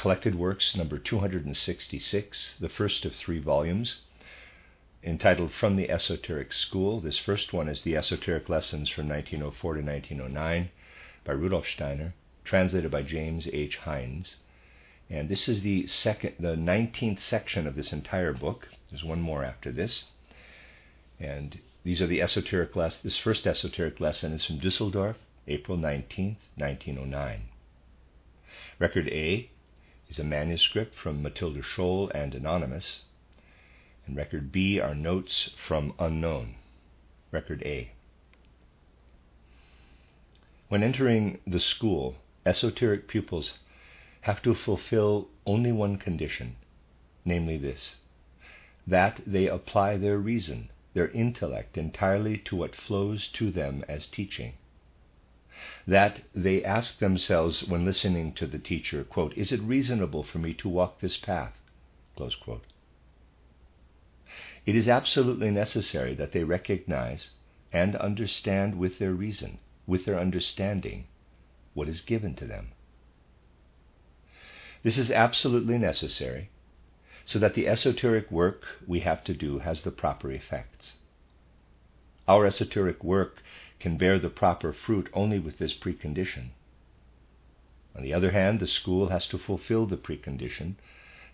Collected Works number 266, the first of three volumes, entitled From the Esoteric School. This first one is the Esoteric Lessons from 1904 to 1909 by Rudolf Steiner, translated by James H. Hindes. And this is the second, the 19th section of this entire book. There's one more after this. And these are the esoteric lessons. This first esoteric lesson is from Dusseldorf, April 19th, 1909. Record A is a manuscript from Matilda Scholl and Anonymous. And record B are notes from Unknown. Record A. When entering the school, esoteric pupils have to fulfill only one condition, namely this that they apply their reason, their intellect entirely to what flows to them as teaching. That they ask themselves when listening to the teacher, quote, Is it reasonable for me to walk this path? It is absolutely necessary that they recognize and understand with their reason, with their understanding, what is given to them. This is absolutely necessary so that the esoteric work we have to do has the proper effects. Our esoteric work can bear the proper fruit only with this precondition. On the other hand, the school has to fulfill the precondition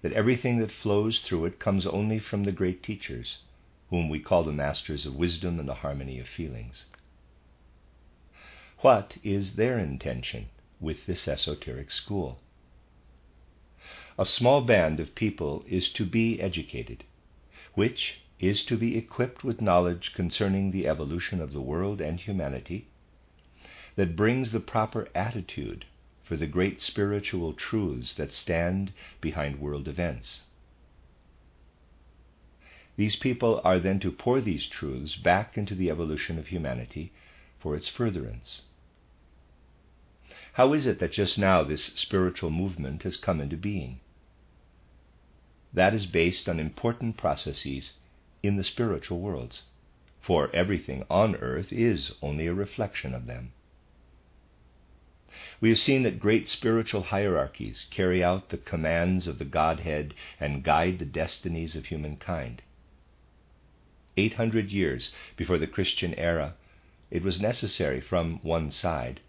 that everything that flows through it comes only from the great teachers, whom we call the masters of wisdom and the harmony of feelings. What is their intention with this esoteric school? A small band of people is to be educated, which is to be equipped with knowledge concerning the evolution of the world and humanity, that brings the proper attitude for the great spiritual truths that stand behind world events. These people are then to pour these truths back into the evolution of humanity for its furtherance. How is it that just now this spiritual movement has come into being? That is based on important processes in the spiritual worlds, for everything on earth is only a reflection of them. We have seen that great spiritual hierarchies carry out the commands of the Godhead and guide the destinies of humankind. Eight hundred years before the Christian era, it was necessary from one side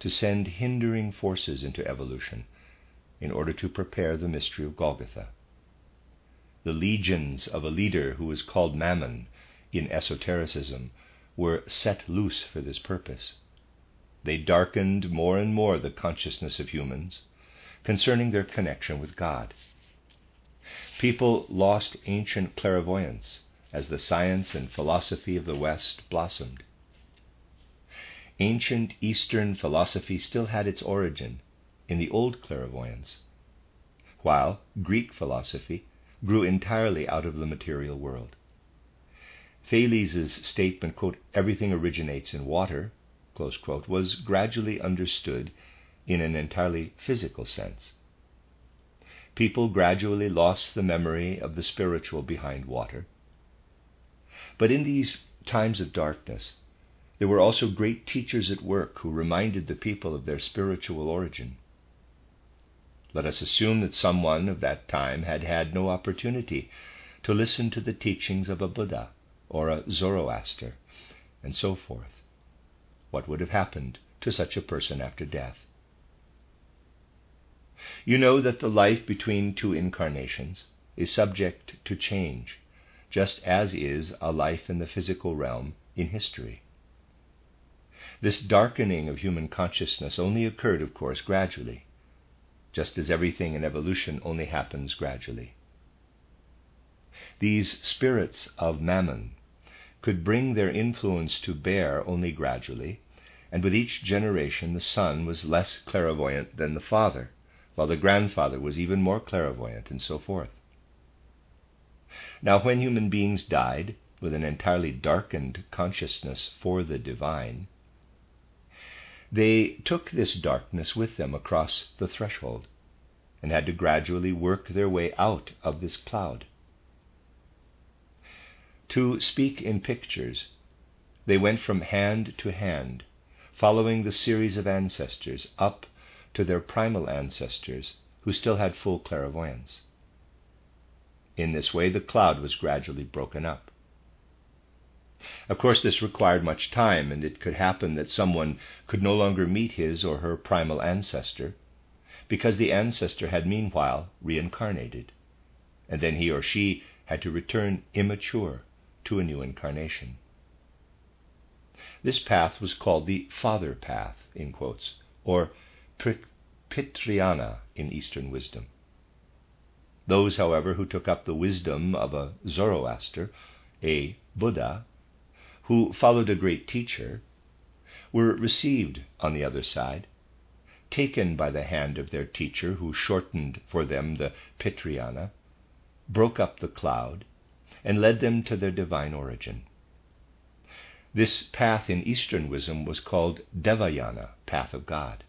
to send hindering forces into evolution in order to prepare the mystery of Golgotha. The legions of a leader who was called Mammon in esotericism were set loose for this purpose. They darkened more and more the consciousness of humans concerning their connection with God. People lost ancient clairvoyance as the science and philosophy of the West blossomed ancient Eastern philosophy still had its origin in the old clairvoyance, while Greek philosophy grew entirely out of the material world. Thales' statement, quote, everything originates in water, quote, was gradually understood in an entirely physical sense. People gradually lost the memory of the spiritual behind water. But in these times of darkness, there were also great teachers at work who reminded the people of their spiritual origin. Let us assume that someone of that time had had no opportunity to listen to the teachings of a Buddha or a Zoroaster, and so forth. What would have happened to such a person after death? You know that the life between two incarnations is subject to change, just as is a life in the physical realm in history. This darkening of human consciousness only occurred, of course, gradually, just as everything in evolution only happens gradually. These spirits of mammon could bring their influence to bear only gradually, and with each generation the son was less clairvoyant than the father, while the grandfather was even more clairvoyant, and so forth. Now, when human beings died with an entirely darkened consciousness for the divine, they took this darkness with them across the threshold and had to gradually work their way out of this cloud. To speak in pictures, they went from hand to hand, following the series of ancestors up to their primal ancestors who still had full clairvoyance. In this way, the cloud was gradually broken up. Of course, this required much time, and it could happen that someone could no longer meet his or her primal ancestor because the ancestor had meanwhile reincarnated, and then he or she had to return immature to a new incarnation. This path was called the father path, in quotes, or Pitriyana in Eastern wisdom. Those, however, who took up the wisdom of a Zoroaster, a Buddha, who followed a great teacher, were received on the other side, taken by the hand of their teacher, who shortened for them the Pitriyana, broke up the cloud, and led them to their divine origin. This path in Eastern wisdom was called Devayana, path of God.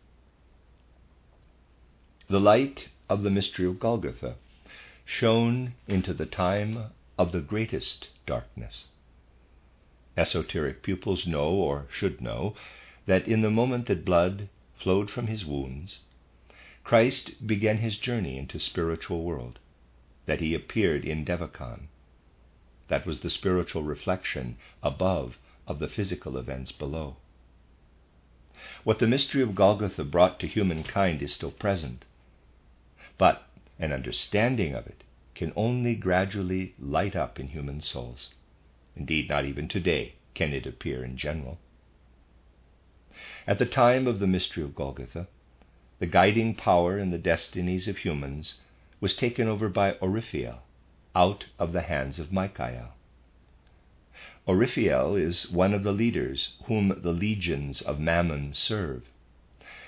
The light of the mystery of Golgotha shone into the time of the greatest darkness. Esoteric pupils know, or should know, that in the moment that blood flowed from his wounds, Christ began his journey into spiritual world, that he appeared in Devachan. That was the spiritual reflection above of the physical events below. What the mystery of Golgotha brought to humankind is still present, but an understanding of it can only gradually light up in human souls. Indeed, not even today can it appear in general. At the time of the mystery of Golgotha, the guiding power in the destinies of humans was taken over by Oriphiel out of the hands of Michael. Oriphiel is one of the leaders whom the legions of Mammon serve,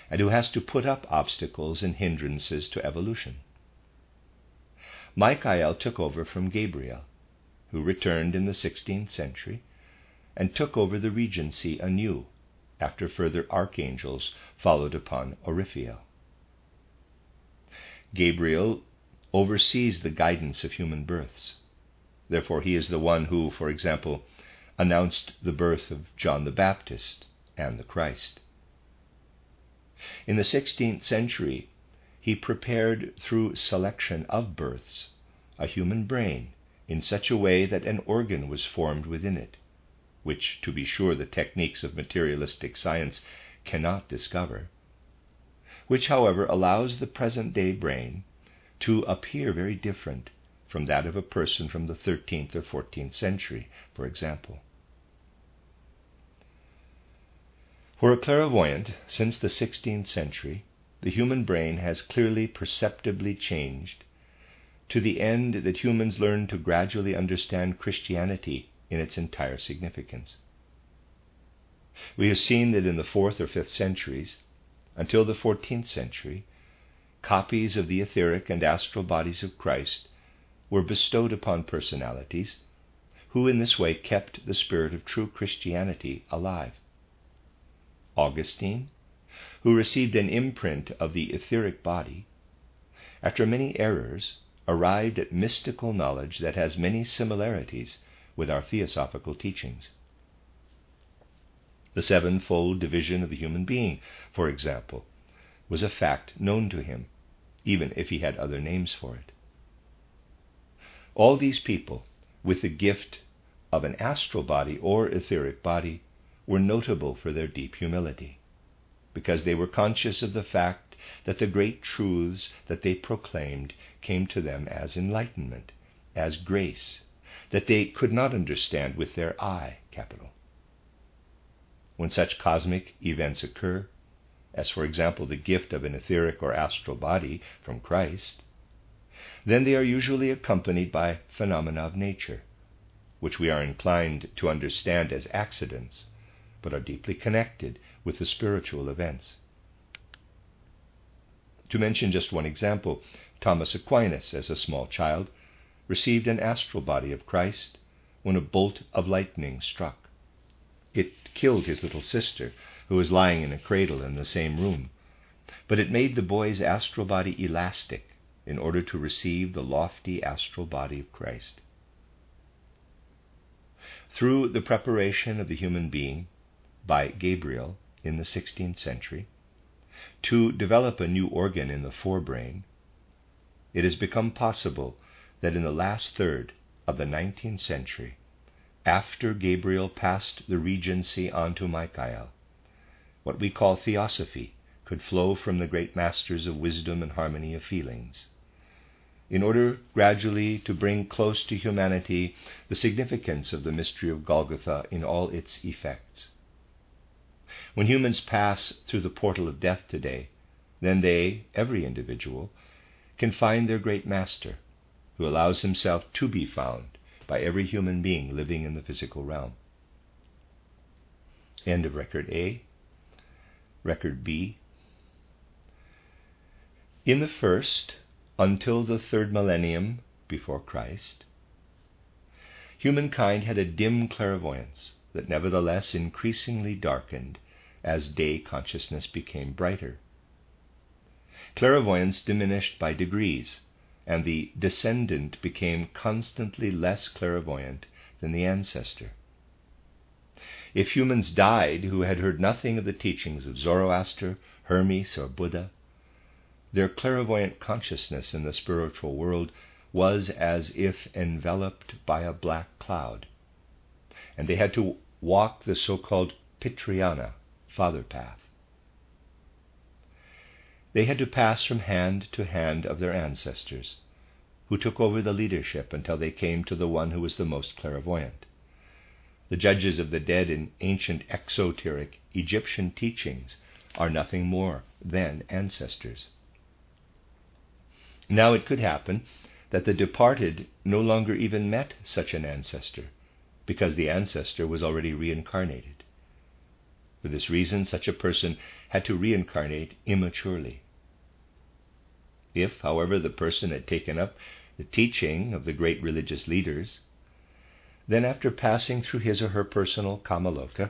and who has to put up obstacles and hindrances to evolution. Michael took over from Gabriel, who returned in the 16th century and took over the regency anew after further archangels followed upon Oriphiel. Gabriel oversees the guidance of human births. Therefore, he is the one who, for example, announced the birth of John the Baptist and the Christ. In the 16th century, he prepared through selection of births a human brain in such a way that an organ was formed within it, which, to be sure, the techniques of materialistic science cannot discover, which, however, allows the present day brain to appear very different from that of a person from the 13th or 14th century, for example. For a clairvoyant, since the 16th century, the human brain has clearly perceptibly changed to the end that humans learn to gradually understand Christianity in its entire significance. We have seen that in the 4th or 5th centuries, until the 14th century, copies of the etheric and astral bodies of Christ were bestowed upon personalities who in this way kept the spirit of true Christianity alive. Augustine, who received an imprint of the etheric body, after many errors, arrived at mystical knowledge that has many similarities with our theosophical teachings. The sevenfold division of the human being, for example, was a fact known to him, even if he had other names for it. All these people, with the gift of an astral body or etheric body, were notable for their deep humility, because they were conscious of the fact that the great truths that they proclaimed came to them as enlightenment, as grace, that they could not understand with their I capital. When such cosmic events occur, as for example the gift of an etheric or astral body from Christ, then they are usually accompanied by phenomena of nature, which we are inclined to understand as accidents but are deeply connected with the spiritual events. To mention just one example, Thomas Aquinas, as a small child, received an astral body of Christ when a bolt of lightning struck. It killed his little sister, who was lying in a cradle in the same room, but it made the boy's astral body elastic in order to receive the lofty astral body of Christ. Through the preparation of the human being by Gabriel in the 16th century to develop a new organ in the forebrain, it has become possible that in the last third of the 19th century, after Gabriel passed the regency on to Michael, what we call theosophy could flow from the great masters of wisdom and harmony of feelings, in order gradually to bring close to humanity the significance of the mystery of Golgotha in all its effects. When humans pass through the portal of death today, then they, every individual, can find their great master, who allows himself to be found by every human being living in the physical realm. End of Record A. Record B. In the first, until the third millennium before Christ, humankind had a dim clairvoyance that nevertheless increasingly darkened as day consciousness became brighter. Clairvoyance diminished by degrees, and the descendant became constantly less clairvoyant than the ancestor. If humans died who had heard nothing of the teachings of Zoroaster, Hermes, or Buddha, their clairvoyant consciousness in the spiritual world was as if enveloped by a black cloud, and they had to walk the so called Pitriyana, father path. They had to pass from hand to hand of their ancestors, who took over the leadership until they came to the one who was the most clairvoyant. The judges of the dead in ancient exoteric Egyptian teachings are nothing more than ancestors. Now it could happen that the departed no longer even met such an ancestor, because the ancestor was already reincarnated. For this reason, such a person had to reincarnate immaturely. If, however, the person had taken up the teaching of the great religious leaders, then after passing through his or her personal Kamaloka,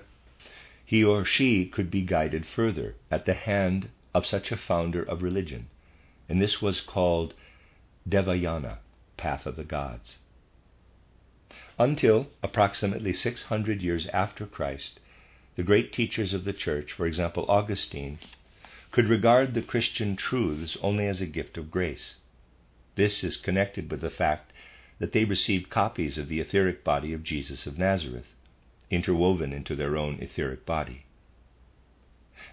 he or she could be guided further at the hand of such a founder of religion and this was called Devayana, Path of the Gods. Until approximately 600 years after Christ, the great teachers of the Church, for example Augustine, could regard the Christian truths only as a gift of grace. This is connected with the fact that they received copies of the etheric body of Jesus of Nazareth, interwoven into their own etheric body.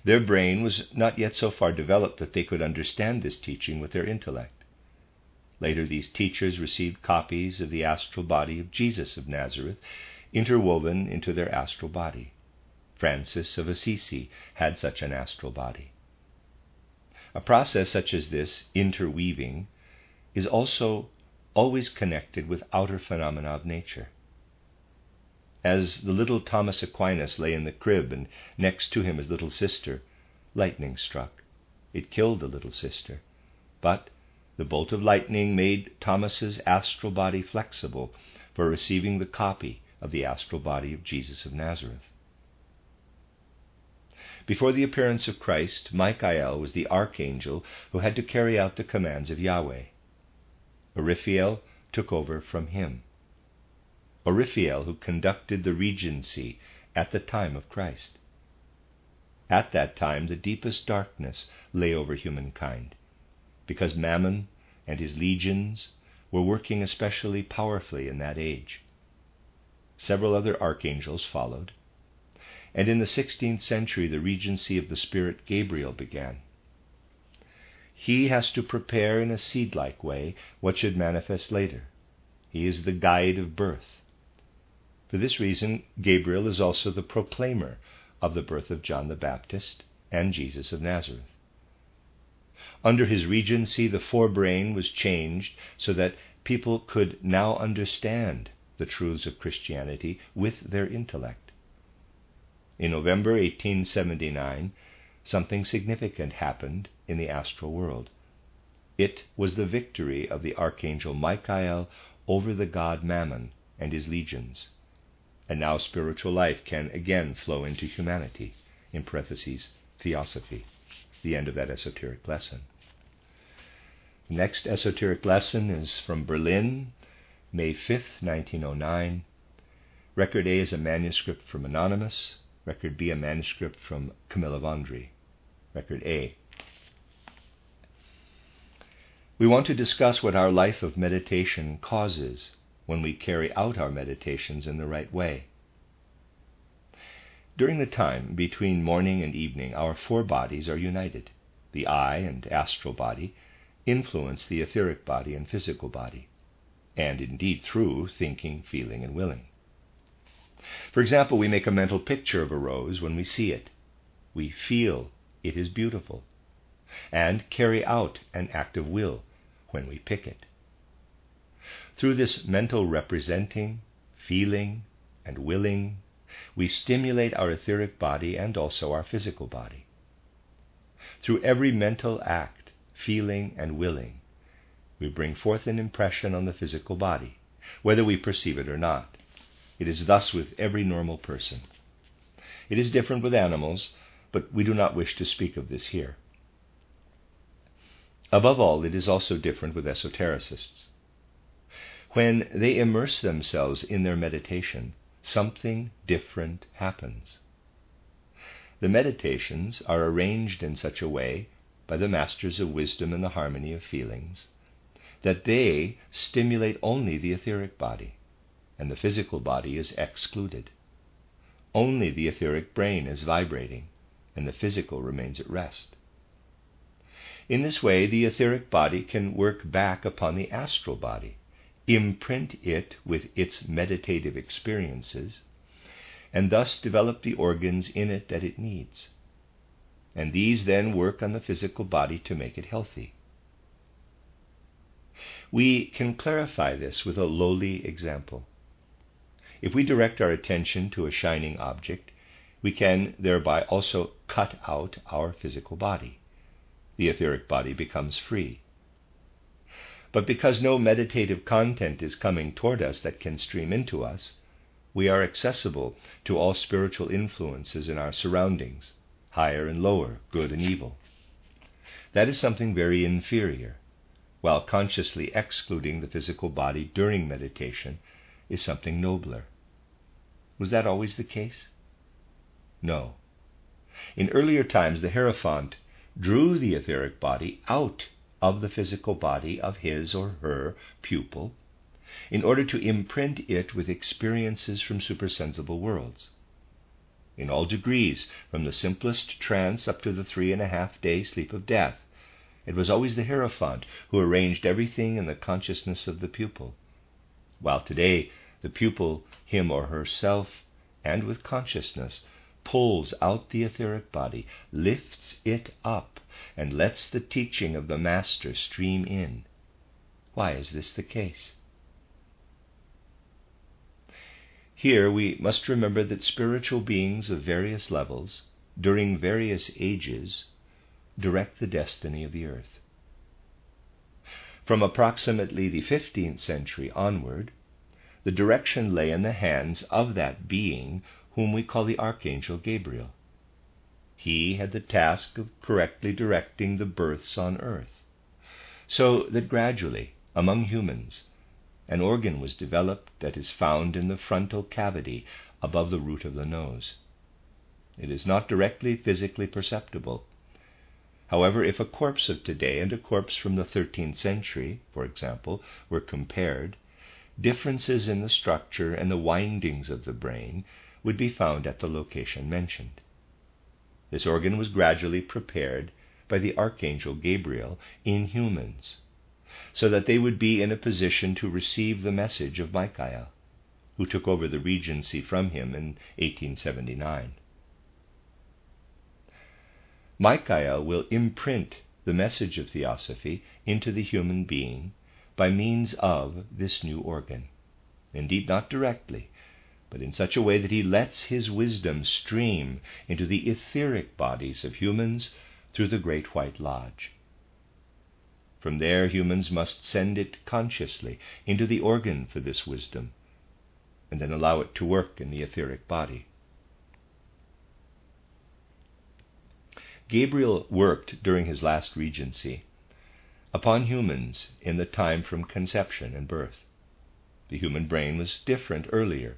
Their brain was not yet so far developed that they could understand this teaching with their intellect. Later, these teachers received copies of the astral body of Jesus of Nazareth, interwoven into their astral body. Francis of Assisi had such an astral body. A process such as this, interweaving, is also always connected with outer phenomena of nature. As the little Thomas Aquinas lay in the crib, and next to him his little sister, lightning struck. It killed the little sister. But the bolt of lightning made Thomas's astral body flexible for receiving the copy of the astral body of Jesus of Nazareth. Before the appearance of Christ, Michael was the archangel who had to carry out the commands of Yahweh. Oriphiel took over from him. Oriphiel, who conducted the regency at the time of Christ. At that time, the deepest darkness lay over humankind, because Mammon and his legions were working especially powerfully in that age. Several other archangels followed, and in the 16th century, the regency of the spirit Gabriel began. He has to prepare in a seed like way what should manifest later. He is the guide of birth. For this reason, Gabriel is also the proclaimer of the birth of John the Baptist and Jesus of Nazareth. Under his regency, the forebrain was changed so that people could now understand the truths of Christianity with their intellect. In November 1879, something significant happened in the astral world. It was the victory of the archangel Michael over the god Mammon and his legions. And now spiritual life can again flow into humanity, in parentheses, theosophy, the end of that esoteric lesson. Next esoteric lesson is from Berlin, May 5th, 1909. Record A is a manuscript from Anonymous, Record B a manuscript from Camilla Vondry. Record A. We want to discuss what our life of meditation causes when we carry out our meditations in the right way. During the time between morning and evening, our four bodies are united. The I and astral body influence the etheric body and physical body, and indeed through thinking, feeling, and willing. For example, we make a mental picture of a rose when we see it. We feel it is beautiful, and carry out an act of will when we pick it. Through this mental representing, feeling, and willing, we stimulate our etheric body and also our physical body. Through every mental act, feeling, and willing, we bring forth an impression on the physical body, whether we perceive it or not. It is thus with every normal person. It is different with animals, but we do not wish to speak of this here. Above all, it is also different with esotericists. When they immerse themselves in their meditation, something different happens. The meditations are arranged in such a way by the masters of wisdom and the harmony of feelings that they stimulate only the etheric body and the physical body is excluded. Only the etheric brain is vibrating, and the physical remains at rest. In this way, the etheric body can work back upon the astral body, imprint it with its meditative experiences, and thus develop the organs in it that it needs. And these then work on the physical body to make it healthy. We can clarify this with a lowly example. If we direct our attention to a shining object, we can thereby also cut out our physical body. The etheric body becomes free. But because no meditative content is coming toward us that can stream into us, we are accessible to all spiritual influences in our surroundings, higher and lower, good and evil. That is something very inferior, while consciously excluding the physical body during meditation is something nobler. Was that always the case? No. In earlier times, the Hierophant drew the etheric body out of the physical body of his or her pupil in order to imprint it with experiences from supersensible worlds. In all degrees, from the simplest trance up to the three and a half day sleep of death, it was always the Hierophant who arranged everything in the consciousness of the pupil, while today the pupil, him or herself, and with consciousness, pulls out the etheric body, lifts it up, and lets the teaching of the Master stream in. Why is this the case? Here we must remember that spiritual beings of various levels, during various ages, direct the destiny of the earth. From approximately the 15th century onward, the direction lay in the hands of that being whom we call the Archangel Gabriel. He had the task of correctly directing the births on earth, so that gradually, among humans, an organ was developed that is found in the frontal cavity above the root of the nose. It is not directly physically perceptible. However, if a corpse of today and a corpse from the 13th century, for example, were compared, differences in the structure and the windings of the brain would be found at the location mentioned. This organ was gradually prepared by the Archangel Gabriel in humans, so that they would be in a position to receive the message of Michael, who took over the regency from him in 1879. Michael will imprint the message of theosophy into the human being by means of this new organ. Indeed, not directly, but in such a way that he lets his wisdom stream into the etheric bodies of humans through the Great White Lodge. From there, humans must send it consciously into the organ for this wisdom, and then allow it to work in the etheric body. Gabriel worked during his last regency upon humans in the time from conception and birth. The human brain was different earlier.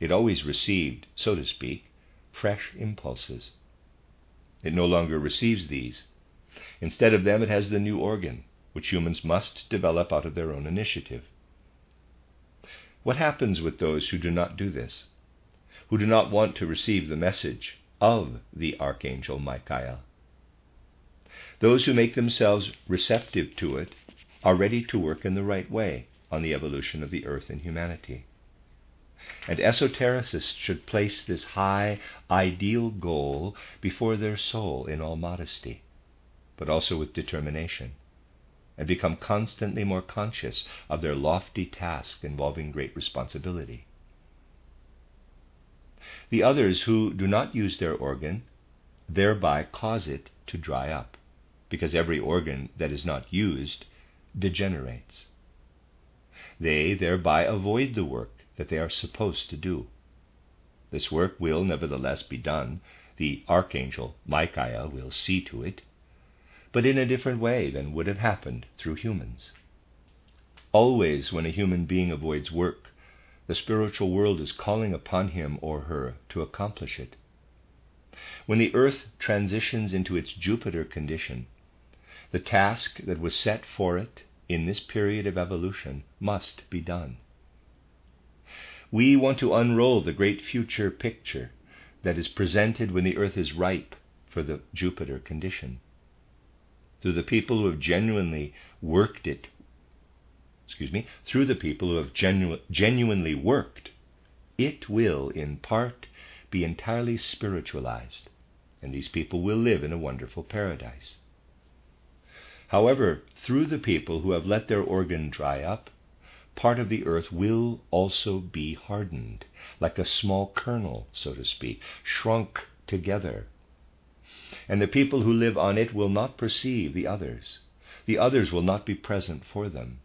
It always received, so to speak, fresh impulses. It no longer receives these. Instead of them, it has the new organ, which humans must develop out of their own initiative. What happens with those who do not do this, who do not want to receive the message of the Archangel Michael? Those who make themselves receptive to it are ready to work in the right way on the evolution of the earth and humanity. And esotericists should place this high, ideal goal before their soul in all modesty, but also with determination, and become constantly more conscious of their lofty task involving great responsibility. The others who do not use their organ thereby cause it to dry up, because every organ that is not used degenerates. They thereby avoid the work that they are supposed to do. This work will nevertheless be done. The archangel Michael will see to it, but in a different way than would have happened through humans. Always, when a human being avoids work, the spiritual world is calling upon him or her to accomplish it. When the earth transitions into its Jupiter condition, the task that was set for it in this period of evolution must be done. We want to unroll the great future picture that is presented when the earth is ripe for the Jupiter condition. Through the people who have genuinely worked it, excuse me, through the people who have genu- genuinely worked, it will, in part, be entirely spiritualized, and these people will live in a wonderful paradise. However, through the people who have let their organ dry up, part of the earth will also be hardened, like a small kernel, so to speak, shrunk together. And the people who live on it will not perceive the others. The others will not be present for them.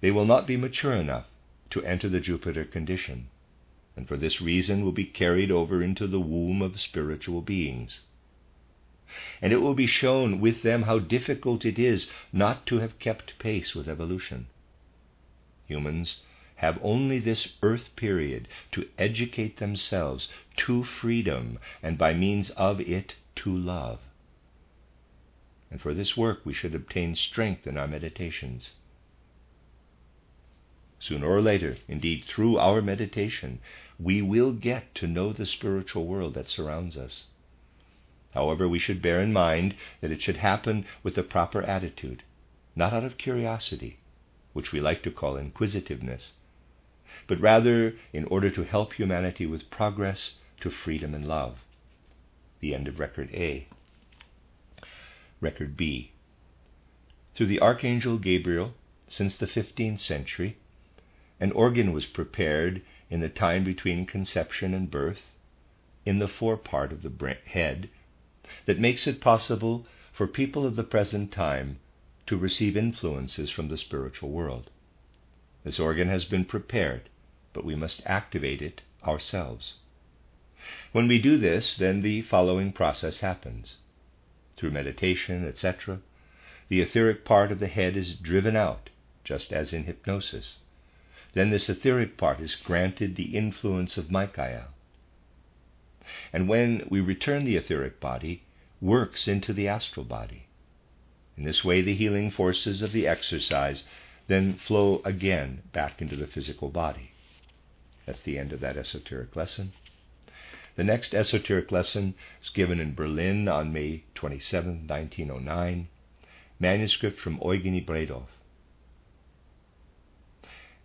They will not be mature enough to enter the Jupiter condition, and for this reason will be carried over into the womb of spiritual beings. And it will be shown with them how difficult it is not to have kept pace with evolution humans, have only this earth period to educate themselves to freedom and by means of it to love. And for this work we should obtain strength in our meditations. Sooner or later, indeed through our meditation, we will get to know the spiritual world that surrounds us. However, we should bear in mind that it should happen with a proper attitude, not out of curiosity, which we like to call inquisitiveness, but rather in order to help humanity with progress to freedom and love. The end of Record A. Record B. Through the Archangel Gabriel, since the 15th century, an organ was prepared in the time between conception and birth, in the forepart of the head, that makes it possible for people of the present time to receive influences from the spiritual world. This organ has been prepared, but we must activate it ourselves. When we do this, then the following process happens. Through meditation, etc., the etheric part of the head is driven out, just as in hypnosis. Then this etheric part is granted the influence of Michael. And when we return the etheric body, works into the astral body. In this way, the healing forces of the exercise then flow again back into the physical body. That's the end of that esoteric lesson. The next esoteric lesson was given in Berlin on May 27, 1909, manuscript from Eugenie Bredow.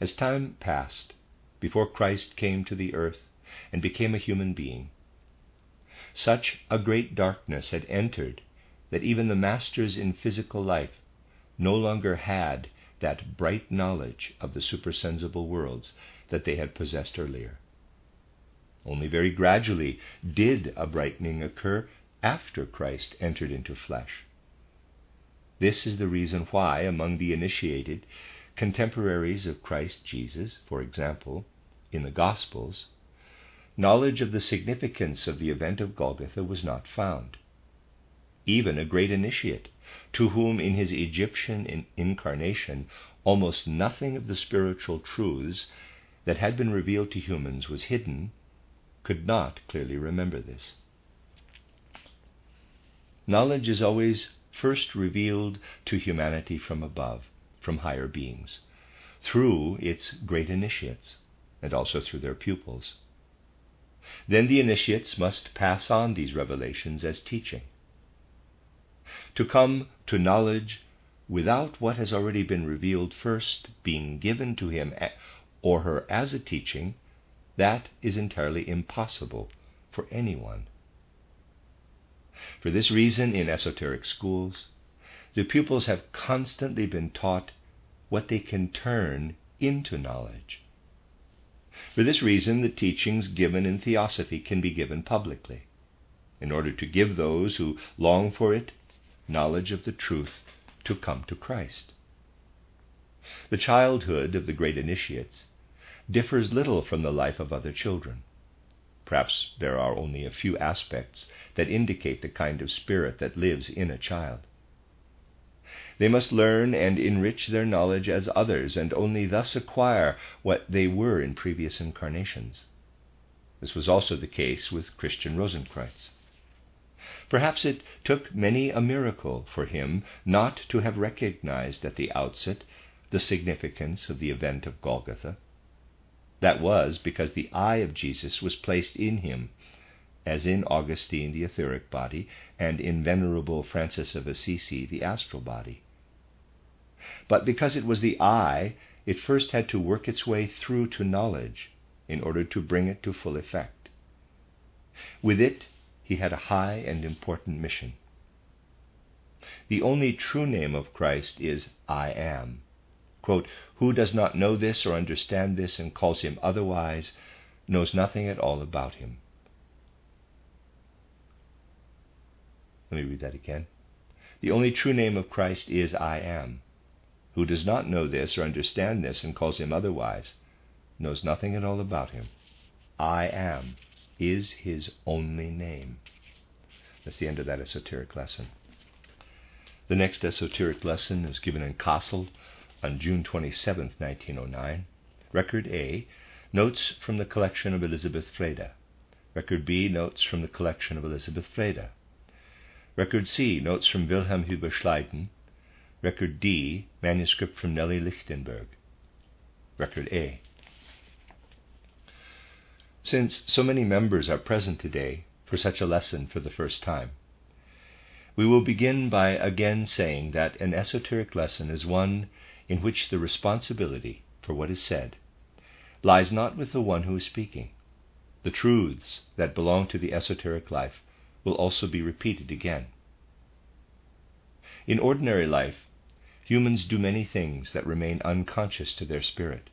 As time passed, before Christ came to the earth and became a human being, such a great darkness had entered that even the masters in physical life no longer had that bright knowledge of the supersensible worlds that they had possessed earlier. Only very gradually did a brightening occur after Christ entered into flesh. This is the reason why, among the initiated, contemporaries of Christ Jesus, for example, in the Gospels, knowledge of the significance of the event of Golgotha was not found. Even a great initiate, to whom in his Egyptian incarnation almost nothing of the spiritual truths that had been revealed to humans was hidden, could not clearly remember this. Knowledge is always first revealed to humanity from above, from higher beings, through its great initiates, and also through their pupils. Then the initiates must pass on these revelations as teaching. To come to knowledge without what has already been revealed first being given to him or her as a teaching, that is entirely impossible for anyone. For this reason, in esoteric schools, the pupils have constantly been taught what they can turn into knowledge. For this reason, the teachings given in theosophy can be given publicly, in order to give those who long for it knowledge of the truth to come to Christ. The childhood of the great initiates differs little from the life of other children. Perhaps there are only a few aspects that indicate the kind of spirit that lives in a child. They must learn and enrich their knowledge as others, and only thus acquire what they were in previous incarnations. This was also the case with Christian Rosenkreutz. Perhaps it took many a miracle for him not to have recognized at the outset the significance of the event of Golgotha that was because the I of Jesus was placed in him, as in Augustine the etheric body, and in Venerable Francis of Assisi the astral body. But because it was the I, it first had to work its way through to knowledge in order to bring it to full effect. With it, he had a high and important mission. The only true name of Christ is I am. Quote, Who does not know this or understand this and calls him otherwise knows nothing at all about him. Let me read that again. The only true name of Christ is I am. Who does not know this or understand this and calls him otherwise knows nothing at all about him. I am is his only name. That's the end of that esoteric lesson. The next esoteric lesson is given in Kassel on June 27, 1909. Record A, notes from the collection of Elisabeth Freda. Record B, notes from the collection of Elisabeth Freda. Record C, notes from Wilhelm Hübbe-Schleiden. Record D, manuscript from Nelly Lichtenberg. Record A. Since so many members are present today for such a lesson for the first time, we will begin by again saying that an esoteric lesson is one in which the responsibility for what is said lies not with the one who is speaking. The truths that belong to the esoteric life will also be repeated again. In ordinary life, humans do many things that remain unconscious to their spirit.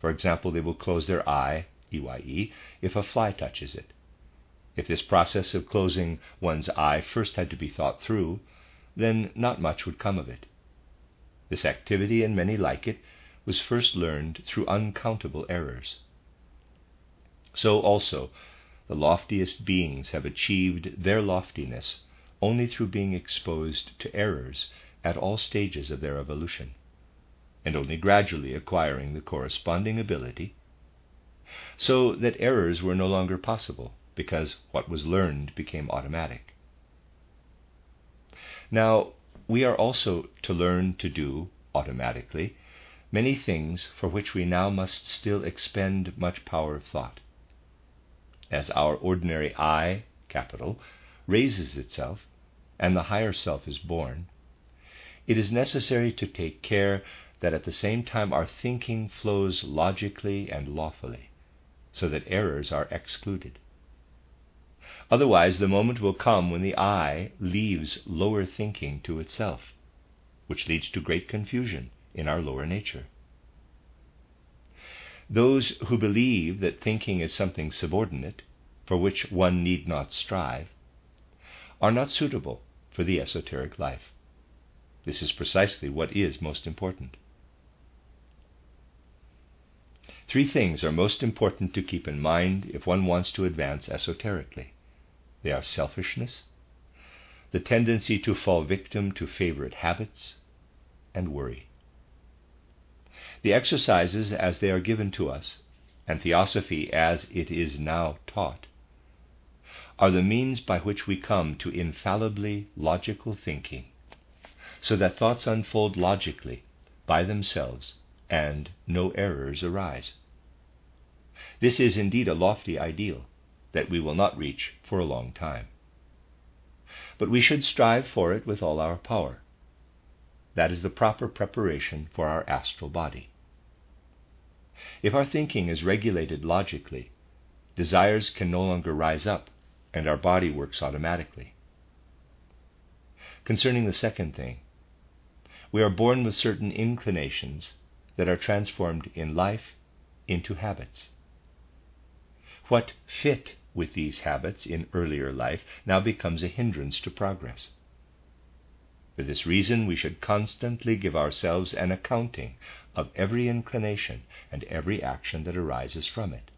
For example, they will close their eye, EYE, if a fly touches it. If this process of closing one's eye first had to be thought through, then not much would come of it. This activity, and many like it, was first learned through uncountable errors. So also, the loftiest beings have achieved their loftiness only through being exposed to errors at all stages of their evolution, and only gradually acquiring the corresponding ability, so that errors were no longer possible because what was learned became automatic. Now, we are also to learn to do, automatically, many things for which we now must still expend much power of thought. As our ordinary I, capital, raises itself, and the higher self is born, it is necessary to take care that at the same time our thinking flows logically and lawfully, so that errors are excluded. Otherwise, the moment will come when the I leaves lower thinking to itself, which leads to great confusion in our lower nature. Those who believe that thinking is something subordinate, for which one need not strive, are not suitable for the esoteric life. This is precisely what is most important. Three things are most important to keep in mind if one wants to advance esoterically they are selfishness, the tendency to fall victim to favorite habits, and worry. The exercises as they are given to us, and theosophy as it is now taught, are the means by which we come to infallibly logical thinking, so that thoughts unfold logically by themselves and no errors arise. This is indeed a lofty ideal that we will not reach for a long time. But we should strive for it with all our power. That is the proper preparation for our astral body. If our thinking is regulated logically, desires can no longer rise up and our body works automatically. Concerning the second thing, we are born with certain inclinations that are transformed in life into habits. What fit with these habits in earlier life now becomes a hindrance to progress. For this reason, we should constantly give ourselves an accounting of every inclination and every action that arises from it.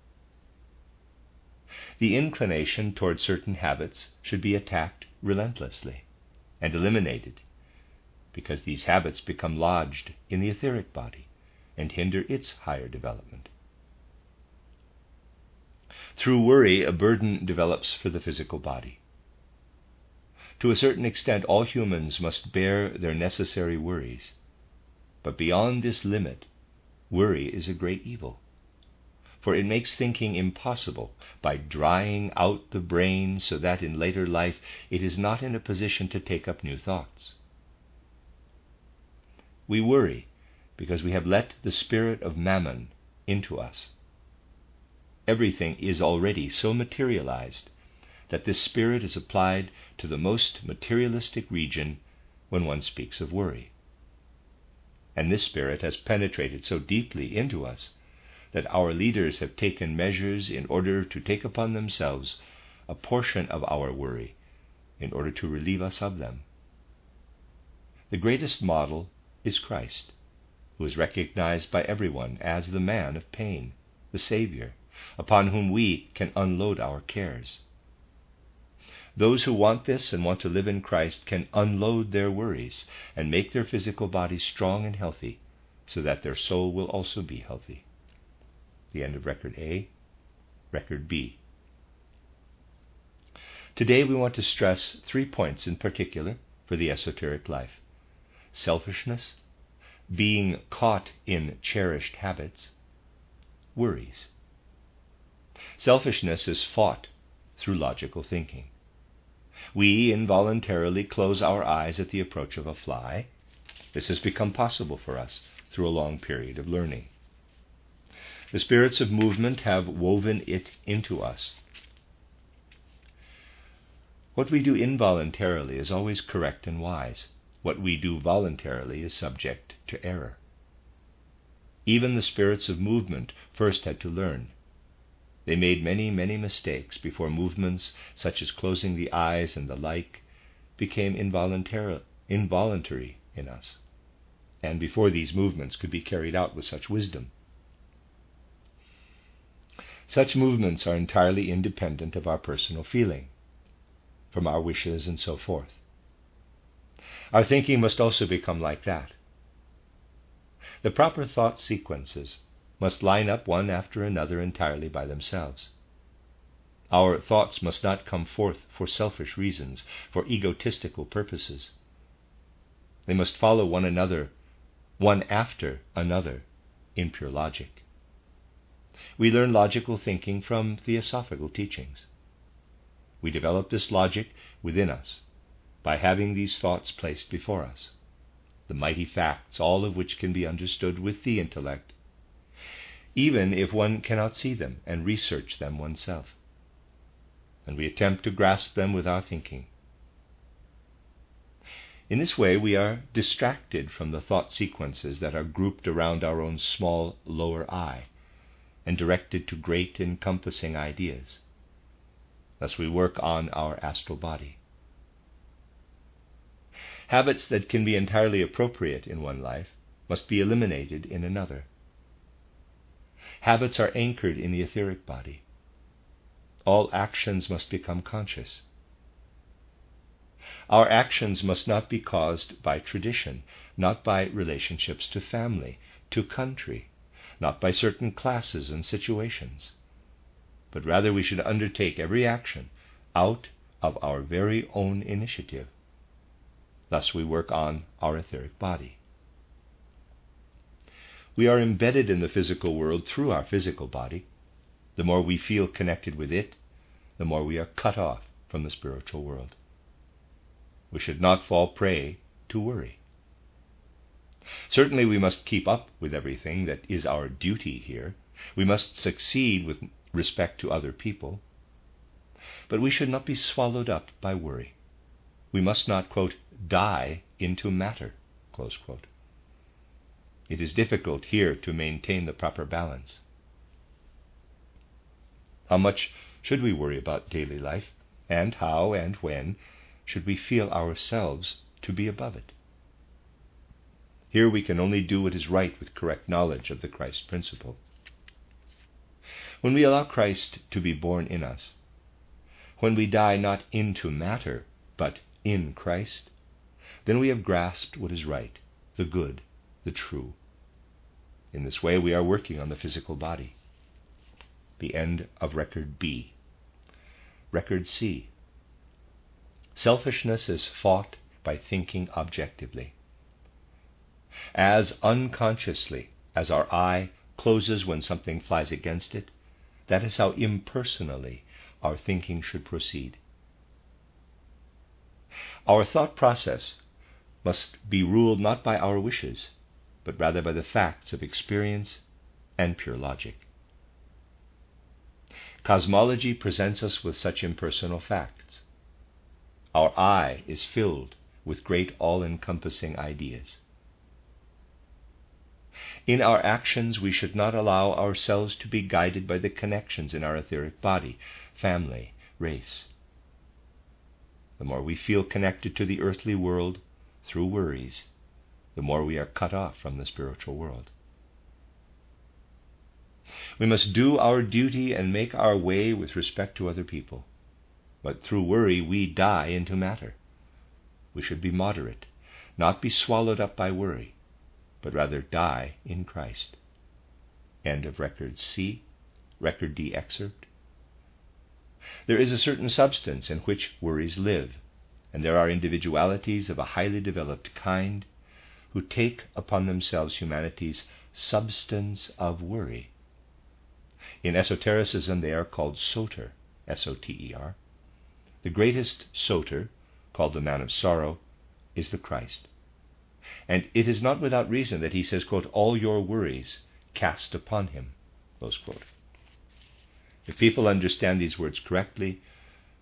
The inclination toward certain habits should be attacked relentlessly and eliminated because these habits become lodged in the etheric body and hinder its higher development. Through worry, a burden develops for the physical body. To a certain extent, all humans must bear their necessary worries. But beyond this limit, worry is a great evil. For it makes thinking impossible by drying out the brain so that in later life it is not in a position to take up new thoughts. We worry because we have let the spirit of mammon into us. Everything is already so materialized that this spirit is applied to the most materialistic region when one speaks of worry. And this spirit has penetrated so deeply into us that our leaders have taken measures in order to take upon themselves a portion of our worry in order to relieve us of them. The greatest model is Christ, who is recognized by everyone as the man of pain, the Savior, upon whom we can unload our cares. Those who want this and want to live in Christ can unload their worries and make their physical bodies strong and healthy so that their soul will also be healthy. The end of Record A. Record B. Today we want to stress three points in particular for the esoteric life selfishness, being caught in cherished habits, worries. Selfishness is fought through logical thinking. We involuntarily close our eyes at the approach of a fly. This has become possible for us through a long period of learning. The spirits of movement have woven it into us. What we do involuntarily is always correct and wise. What we do voluntarily is subject to error. Even the spirits of movement first had to learn. They made many, many mistakes before movements such as closing the eyes and the like became involuntary, involuntary in us, and before these movements could be carried out with such wisdom. Such movements are entirely independent of our personal feeling, from our wishes and so forth. Our thinking must also become like that. The proper thought sequences must line up one after another entirely by themselves. Our thoughts must not come forth for selfish reasons, for egotistical purposes. They must follow one another, one after another, in pure logic. We learn logical thinking from theosophical teachings. We develop this logic within us by having these thoughts placed before us, the mighty facts, all of which can be understood with the intellect, even if one cannot see them and research them oneself. And we attempt to grasp them with our thinking. In this way, we are distracted from the thought sequences that are grouped around our own small lower I and directed to great encompassing ideas. Thus, we work on our astral body. Habits that can be entirely appropriate in one life must be eliminated in another. Habits are anchored in the etheric body. All actions must become conscious. Our actions must not be caused by tradition, not by relationships to family, to country, not by certain classes and situations, but rather we should undertake every action out of our very own initiative. Thus we work on our etheric body. We are embedded in the physical world through our physical body. The more we feel connected with it, the more we are cut off from the spiritual world. We should not fall prey to worry. Certainly, we must keep up with everything that is our duty here. We must succeed with respect to other people. But we should not be swallowed up by worry. We must not, quote, die into matter, It is difficult here to maintain the proper balance. How much should we worry about daily life, and how and when should we feel ourselves to be above it? Here we can only do what is right with correct knowledge of the Christ principle. When we allow Christ to be born in us, when we die not into matter, but in Christ, then we have grasped what is right, the good, the true. In this way, we are working on the physical body. The end of Record B. Record C. Selfishness is fought by thinking objectively as unconsciously as our eye closes when something flies against it, that is how impersonally our thinking should proceed. Our thought process must be ruled not by our wishes, but rather by the facts of experience and pure logic. Cosmology presents us with such impersonal facts. Our I is filled with great all encompassing ideas. In our actions, we should not allow ourselves to be guided by the connections in our etheric body, family, race. The more we feel connected to the earthly world through worries, the more we are cut off from the spiritual world. We must do our duty and make our way with respect to other people. But through worry, we die into matter. We should be moderate, not be swallowed up by worry but rather die in Christ. End of record C, record D excerpt. There is a certain substance in which worries live, and there are individualities of a highly developed kind who take upon themselves humanity's substance of worry. In esotericism, they are called Soter, S O T E R. The greatest Soter, called the man of sorrow, is the Christ. And it is not without reason that he says, quote, all your worries cast upon him. If people understand these words correctly,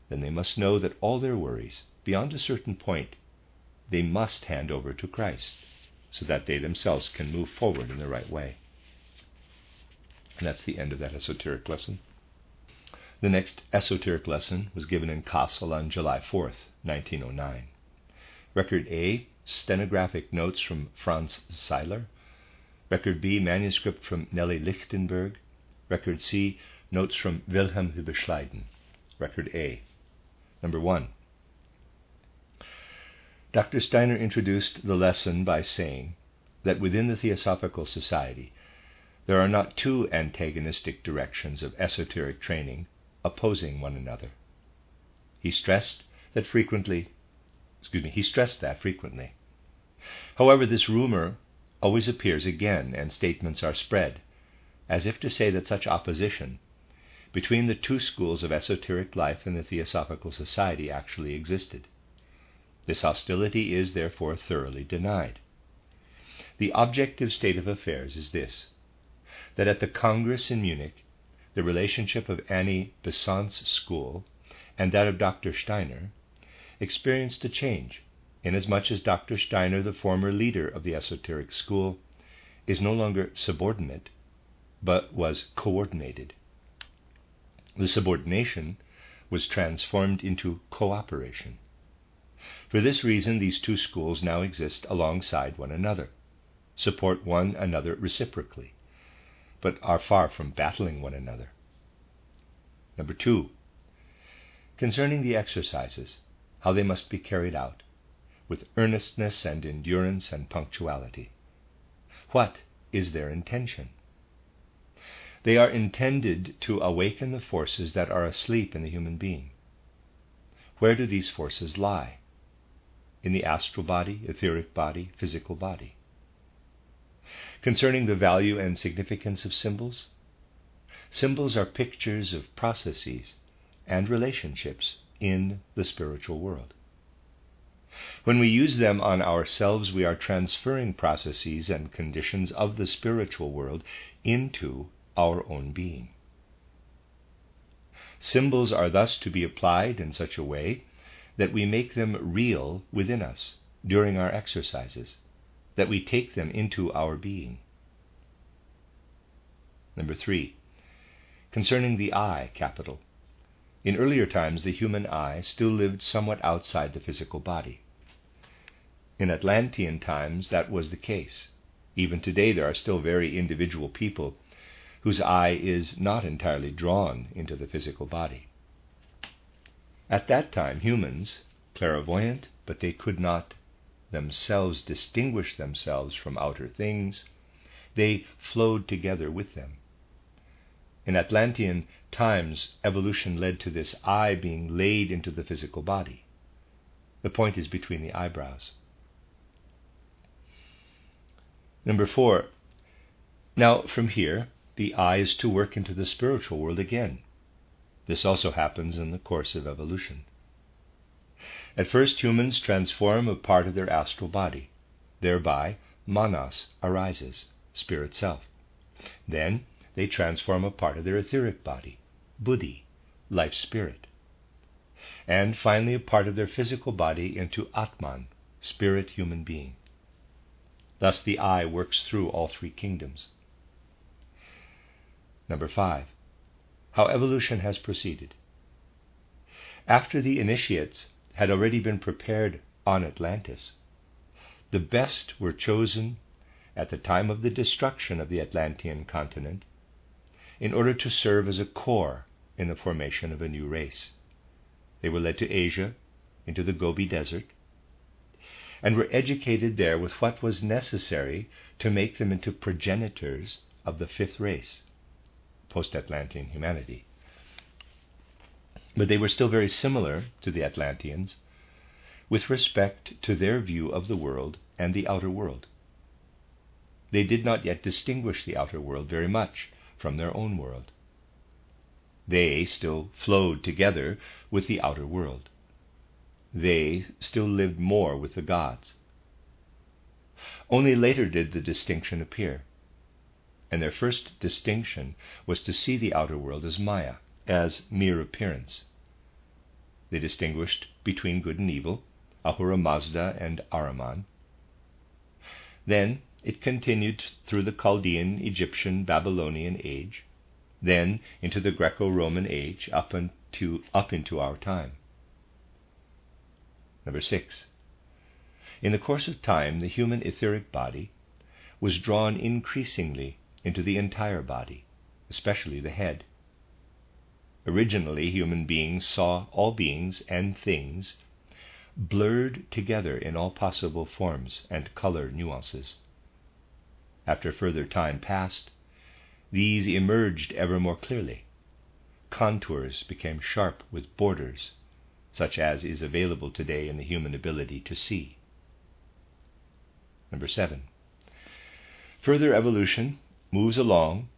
then they must know that all their worries, beyond a certain point, they must hand over to Christ, so that they themselves can move forward in the right way. And that's the end of that esoteric lesson. The next esoteric lesson was given in Kassel on July 4th, 1909. Record A stenographic notes from Franz Seiler, Record B, manuscript from Nelly Lichtenberg, Record C, notes from Wilhelm Hübbe-Schleiden, Record A. Number one. Dr. Steiner introduced the lesson by saying that within the Theosophical Society there are not two antagonistic directions of esoteric training opposing one another. He stressed that frequently Excuse me, he stressed that frequently. However, this rumor always appears again, and statements are spread, as if to say that such opposition between the two schools of esoteric life in the Theosophical Society actually existed. This hostility is therefore thoroughly denied. The objective state of affairs is this that at the Congress in Munich, the relationship of Annie Besant's school and that of Dr. Steiner experienced a change, inasmuch as Dr. Steiner, the former leader of the esoteric school, is no longer subordinate, but was coordinated. The subordination was transformed into cooperation. For this reason, these two schools now exist alongside one another, support one another reciprocally, but are far from battling one another. Number two, concerning the exercises, how they must be carried out, with earnestness and endurance and punctuality. What is their intention? They are intended to awaken the forces that are asleep in the human being. Where do these forces lie? In the astral body, etheric body, physical body. Concerning the value and significance of symbols, symbols are pictures of processes and relationships in the spiritual world. When we use them on ourselves, we are transferring processes and conditions of the spiritual world into our own being. Symbols are thus to be applied in such a way that we make them real within us during our exercises, that we take them into our being. Number three, concerning the I capital. In earlier times, the human I still lived somewhat outside the physical body. In Atlantean times, that was the case. Even today, there are still very individual people whose I is not entirely drawn into the physical body. At that time, humans, clairvoyant, but they could not themselves distinguish themselves from outer things, they flowed together with them. In Atlantean times, evolution led to this I being laid into the physical body. The point is between the eyebrows. Number four. Now, from here, the I is to work into the spiritual world again. This also happens in the course of evolution. At first, humans transform a part of their astral body. Thereby, manas arises, spirit self. Then, they transform a part of their etheric body, buddhi, life spirit. And finally, a part of their physical body into atman, spirit human being. Thus, the I works through all three kingdoms. Number five, how evolution has proceeded. After the initiates had already been prepared on Atlantis, the best were chosen at the time of the destruction of the Atlantean continent in order to serve as a core in the formation of a new race. They were led to Asia, into the Gobi Desert, and were educated there with what was necessary to make them into progenitors of the fifth race post Atlantean humanity. But they were still very similar to the Atlanteans with respect to their view of the world and the outer world. They did not yet distinguish the outer world very much from their own world. They still flowed together with the outer world. They still lived more with the gods. Only later did the distinction appear and their first distinction was to see the outer world as Maya, as mere appearance. They distinguished between good and evil, Ahura Mazda and Ahriman. Then it continued through the Chaldean, Egyptian, Babylonian age, then into the Greco Roman age, up, into, up into our time. Number six. In the course of time, the human etheric body was drawn increasingly into the entire body, especially the head. Originally, human beings saw all beings and things blurred together in all possible forms and color nuances. After further time passed, these emerged ever more clearly. Contours became sharp with borders, such as is available today in the human ability to see. Number seven. Further evolution moves along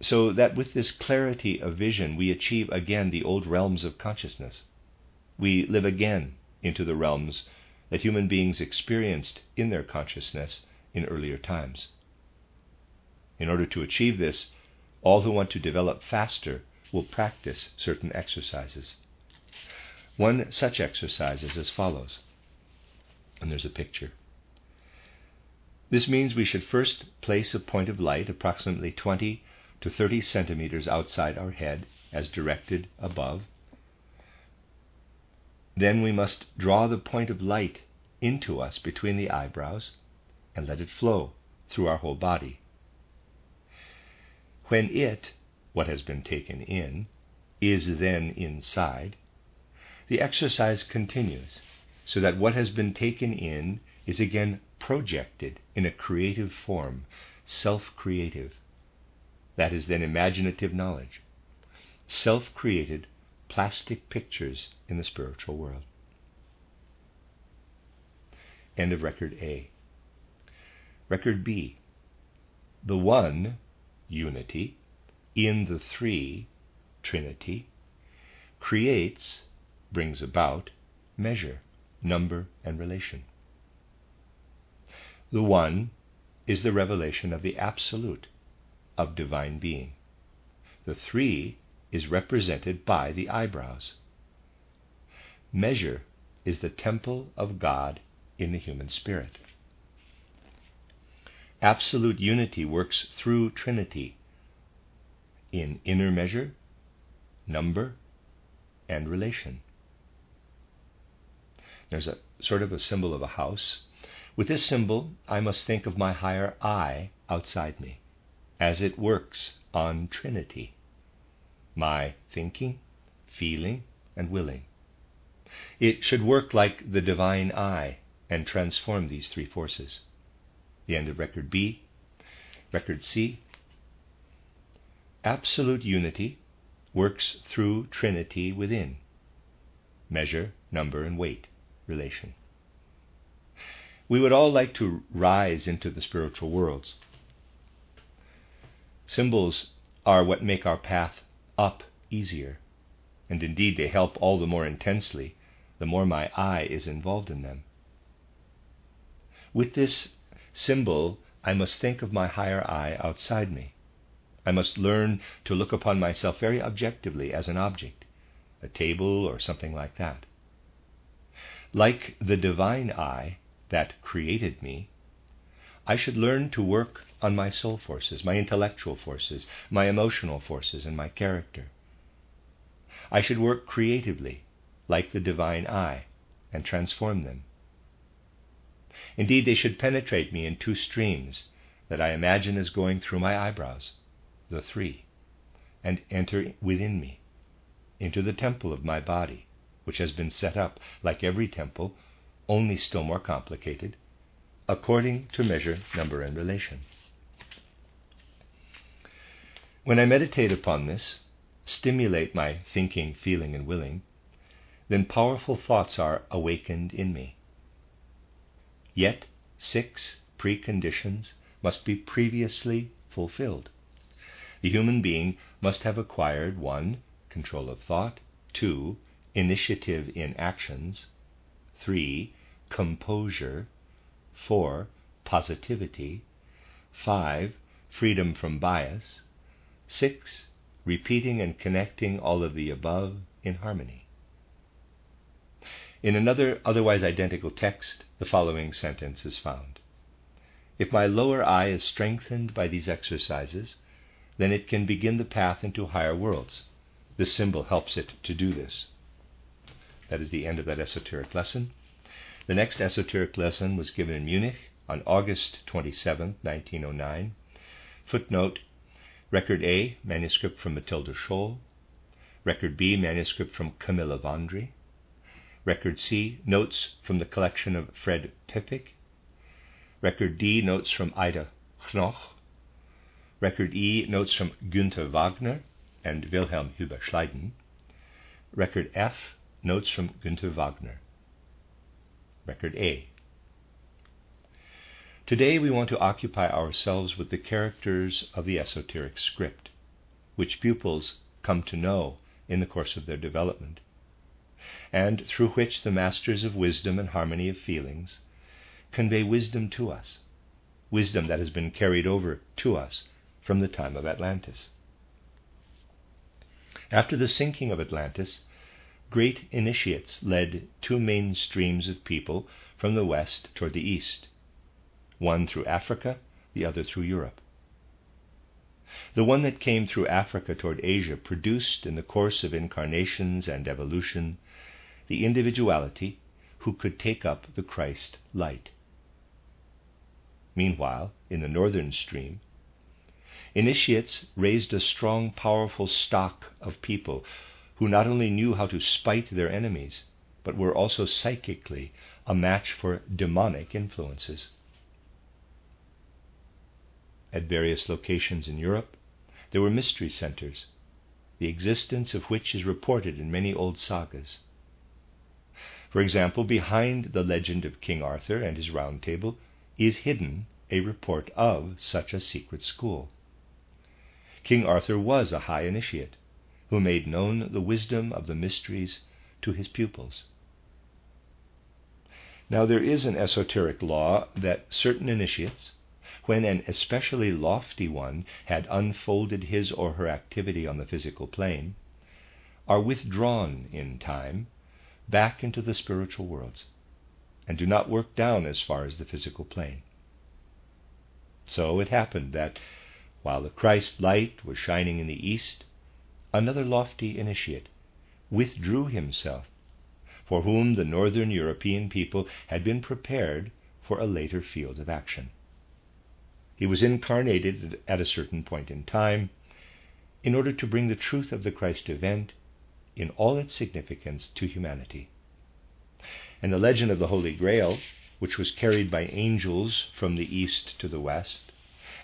so that with this clarity of vision we achieve again the old realms of consciousness. We live again into the realms that human beings experienced in their consciousness in earlier times. In order to achieve this, all who want to develop faster will practice certain exercises. One such exercise is as follows, and there's a picture. This means we should first place a point of light approximately 20 to 30 centimeters outside our head, as directed above. then we must draw the point of light into us between the eyebrows and let it flow through our whole body. When it, what has been taken in, is then inside, the exercise continues so that what has been taken in is again projected in a creative form, self creative. That is then imaginative knowledge, self created plastic pictures in the spiritual world. End of record A. Record B. The one, unity, in the three, trinity, creates, brings about, measure, number, and relation. The one is the revelation of the absolute, of divine being. The three is represented by the eyebrows. Measure is the temple of God in the human spirit. Absolute unity works through Trinity in inner measure, number, and relation. There's a sort of a symbol of a house. With this symbol, I must think of my higher I outside me as it works on Trinity my thinking, feeling, and willing. It should work like the divine I and transform these three forces. The end of record B. Record C. Absolute unity works through Trinity within measure, number, and weight relation. We would all like to rise into the spiritual worlds. Symbols are what make our path up easier. And indeed, they help all the more intensely the more my I is involved in them. With this symbol, I must think of my higher I outside me. I must learn to look upon myself very objectively as an object, a table or something like that. Like the divine I that created me, I should learn to work on my soul forces, my intellectual forces, my emotional forces, and my character. I should work creatively, like the divine I, and transform them. Indeed, they should penetrate me in two streams that I imagine as going through my eyebrows, the three, and enter within me, into the temple of my body, which has been set up like every temple, only still more complicated, according to measure, number, and relation. When I meditate upon this, stimulate my thinking, feeling, and willing, then powerful thoughts are awakened in me. Yet six preconditions must be previously fulfilled. The human being must have acquired 1. Control of thought, 2. Initiative in actions, 3. Composure, 4. Positivity, 5. Freedom from bias, 6. Repeating and connecting all of the above in harmony. In another otherwise identical text, the following sentence is found If my lower I is strengthened by these exercises, then it can begin the path into higher worlds. This symbol helps it to do this. That is the end of that esoteric lesson. The next esoteric lesson was given in Munich on August 27, 1909. Footnote Record A, manuscript from Matilda Scholl. Record B, manuscript from Camilla Wandrey. Record C, notes from the collection of Fred Poeppig. Record D, notes from Ida Knoch. Record E, notes from Günther Wagner and Wilhelm Hübbe-Schleiden. Record F, notes from Günther Wagner. Record A, Today we want to occupy ourselves with the characters of the esoteric script, which pupils come to know in the course of their development, and through which the masters of wisdom and harmony of feelings convey wisdom to us, wisdom that has been carried over to us from the time of Atlantis. After the sinking of Atlantis, great initiates led two main streams of people from the west toward the east one through Africa, the other through Europe. The one that came through Africa toward Asia produced, in the course of incarnations and evolution, the individuality who could take up the Christ light. Meanwhile, in the northern stream, initiates raised a strong, powerful stock of people who not only knew how to spite their enemies, but were also psychically a match for demonic influences. At various locations in Europe, there were mystery centers, the existence of which is reported in many old sagas. For example, behind the legend of King Arthur and his round table is hidden a report of such a secret school. King Arthur was a high initiate who made known the wisdom of the mysteries to his pupils. Now, there is an esoteric law that certain initiates, when an especially lofty one had unfolded his or her activity on the physical plane, are withdrawn in time back into the spiritual worlds and do not work down as far as the physical plane. So it happened that while the Christ light was shining in the east, another lofty initiate withdrew himself, for whom the northern European people had been prepared for a later field of action. He was incarnated at a certain point in time in order to bring the truth of the Christ event in all its significance to humanity. And the legend of the Holy Grail, which was carried by angels from the east to the west,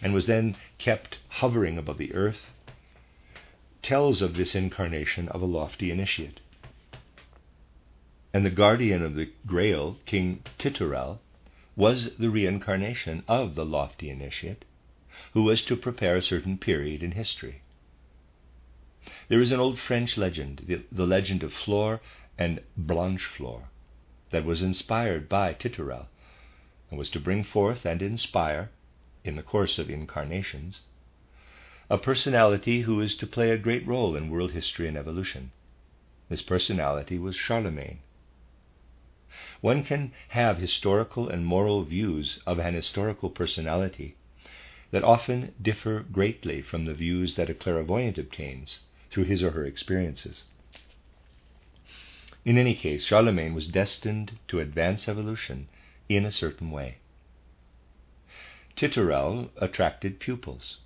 and was then kept hovering above the earth, tells of this incarnation of a lofty initiate. And the guardian of the Grail, King Titurel, was the reincarnation of the lofty initiate who was to prepare a certain period in history. There is an old French legend, the, the legend of Flore and Blancheflore, that was inspired by Titurel and was to bring forth and inspire, in the course of incarnations, a personality who is to play a great role in world history and evolution. This personality was Charlemagne, one can have historical and moral views of an historical personality that often differ greatly from the views that a clairvoyant obtains through his or her experiences. In any case, Charlemagne was destined to advance evolution in a certain way. Titurel attracted pupils.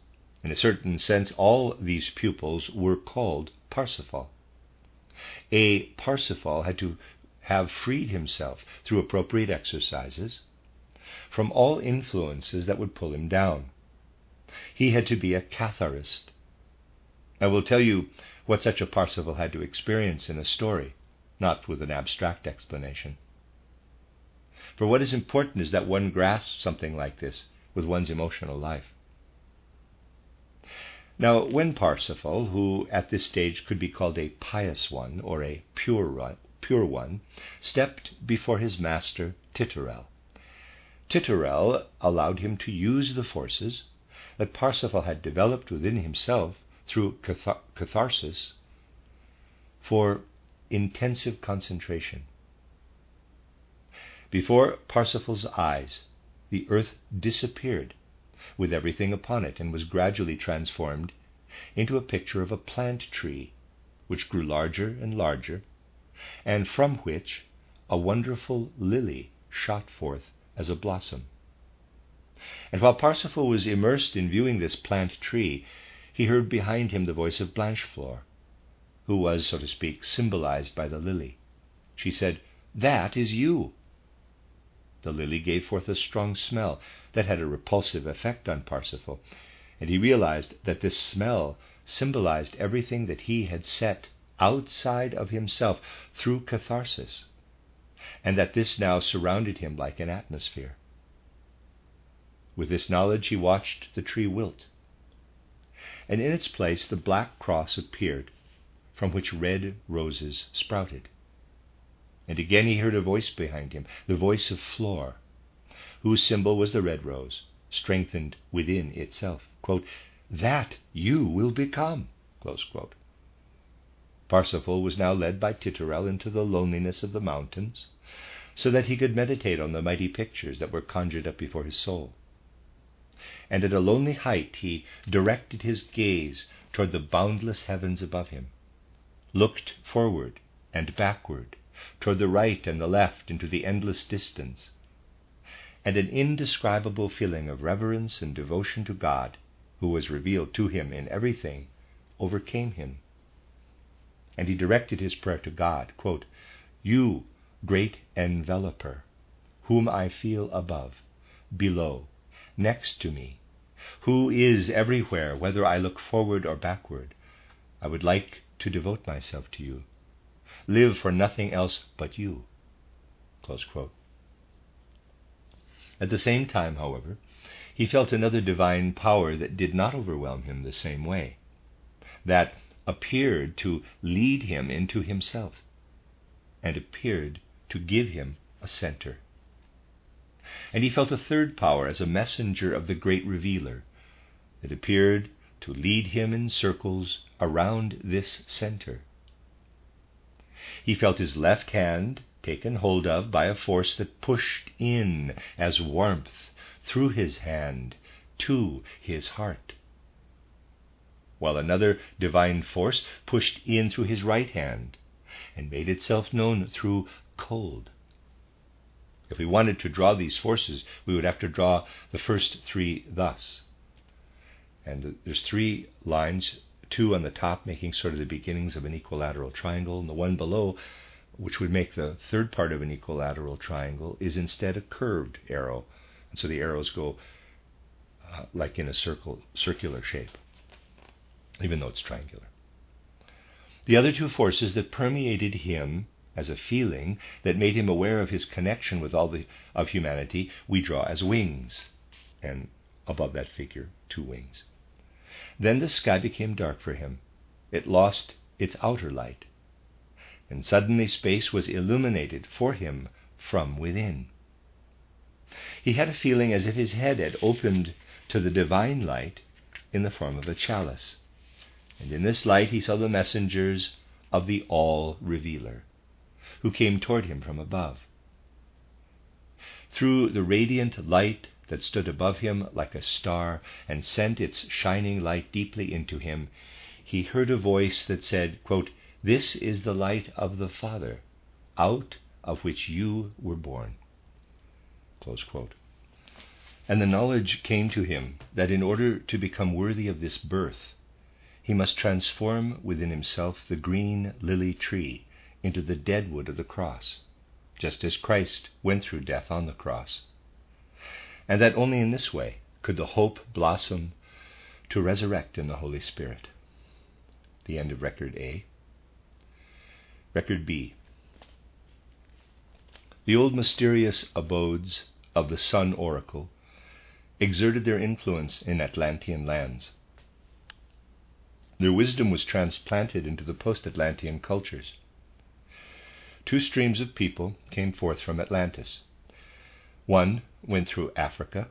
In a certain sense, all these pupils were called Parsifal. A Parsifal had to have freed himself through appropriate exercises from all influences that would pull him down. He had to be a Catharist. I will tell you what such a Parsifal had to experience in a story, not with an abstract explanation. For what is important is that one grasps something like this with one's emotional life. Now, when Parsifal, who at this stage could be called a pious one or a pure pure one, stepped before his master Titurel. Titurel allowed him to use the forces that Parsifal had developed within himself through catharsis for intensive concentration. Before Parsifal's eyes, the earth disappeared with everything upon it and was gradually transformed into a picture of a plant tree, which grew larger and larger and from which a wonderful lily shot forth as a blossom. And while Parsifal was immersed in viewing this plant tree, he heard behind him the voice of Blancheflore, who was, so to speak, symbolized by the lily. She said, That is you. The lily gave forth a strong smell that had a repulsive effect on Parsifal, and he realized that this smell symbolized everything that he had set outside of himself through catharsis, and that this now surrounded him like an atmosphere. With this knowledge, he watched the tree wilt, and in its place the black cross appeared, from which red roses sprouted. And again he heard a voice behind him, the voice of Flore, whose symbol was the red rose, strengthened within itself. Quote, that you will become. Parsifal was now led by Titurel into the loneliness of the mountains, so that he could meditate on the mighty pictures that were conjured up before his soul. And at a lonely height he directed his gaze toward the boundless heavens above him, looked forward and backward, toward the right and the left into the endless distance, and an indescribable feeling of reverence and devotion to God, who was revealed to him in everything, overcame him. And he directed his prayer to God quote, You, great enveloper, whom I feel above, below, next to me, who is everywhere, whether I look forward or backward, I would like to devote myself to you, live for nothing else but you. At the same time, however, he felt another divine power that did not overwhelm him the same way, that appeared to lead him into himself, and appeared to give him a center. And he felt a third power as a messenger of the great revealer that appeared to lead him in circles around this center. He felt his left hand taken hold of by a force that pushed in as warmth through his hand to his heart, while another divine force pushed in through his right hand and made itself known through cold. If we wanted to draw these forces, we would have to draw the first three thus. And there's three lines, two on the top making sort of the beginnings of an equilateral triangle, and the one below, which would make the third part of an equilateral triangle, is instead a curved arrow. And so the arrows go uh, like in a circle, circular shape, even though it's triangular. The other two forces that permeated him as a feeling that made him aware of his connection with all the, of humanity, we draw as wings. And above that figure, two wings. Then the sky became dark for him. It lost its outer light. And suddenly space was illuminated for him from within. He had a feeling as if his head had opened to the divine light in the form of a chalice. And in this light he saw the messengers of the All Revealer, who came toward him from above. Through the radiant light that stood above him like a star and sent its shining light deeply into him, he heard a voice that said, quote, This is the light of the Father, out of which you were born. And the knowledge came to him that in order to become worthy of this birth, he must transform within himself the green lily tree into the deadwood of the cross, just as Christ went through death on the cross and that only in this way could the hope blossom to resurrect in the Holy Spirit. The end of Record A. Record B. The old mysterious abodes of the Sun Oracle exerted their influence in Atlantean lands. Their wisdom was transplanted into the post Atlantean cultures. Two streams of people came forth from Atlantis one went through Africa,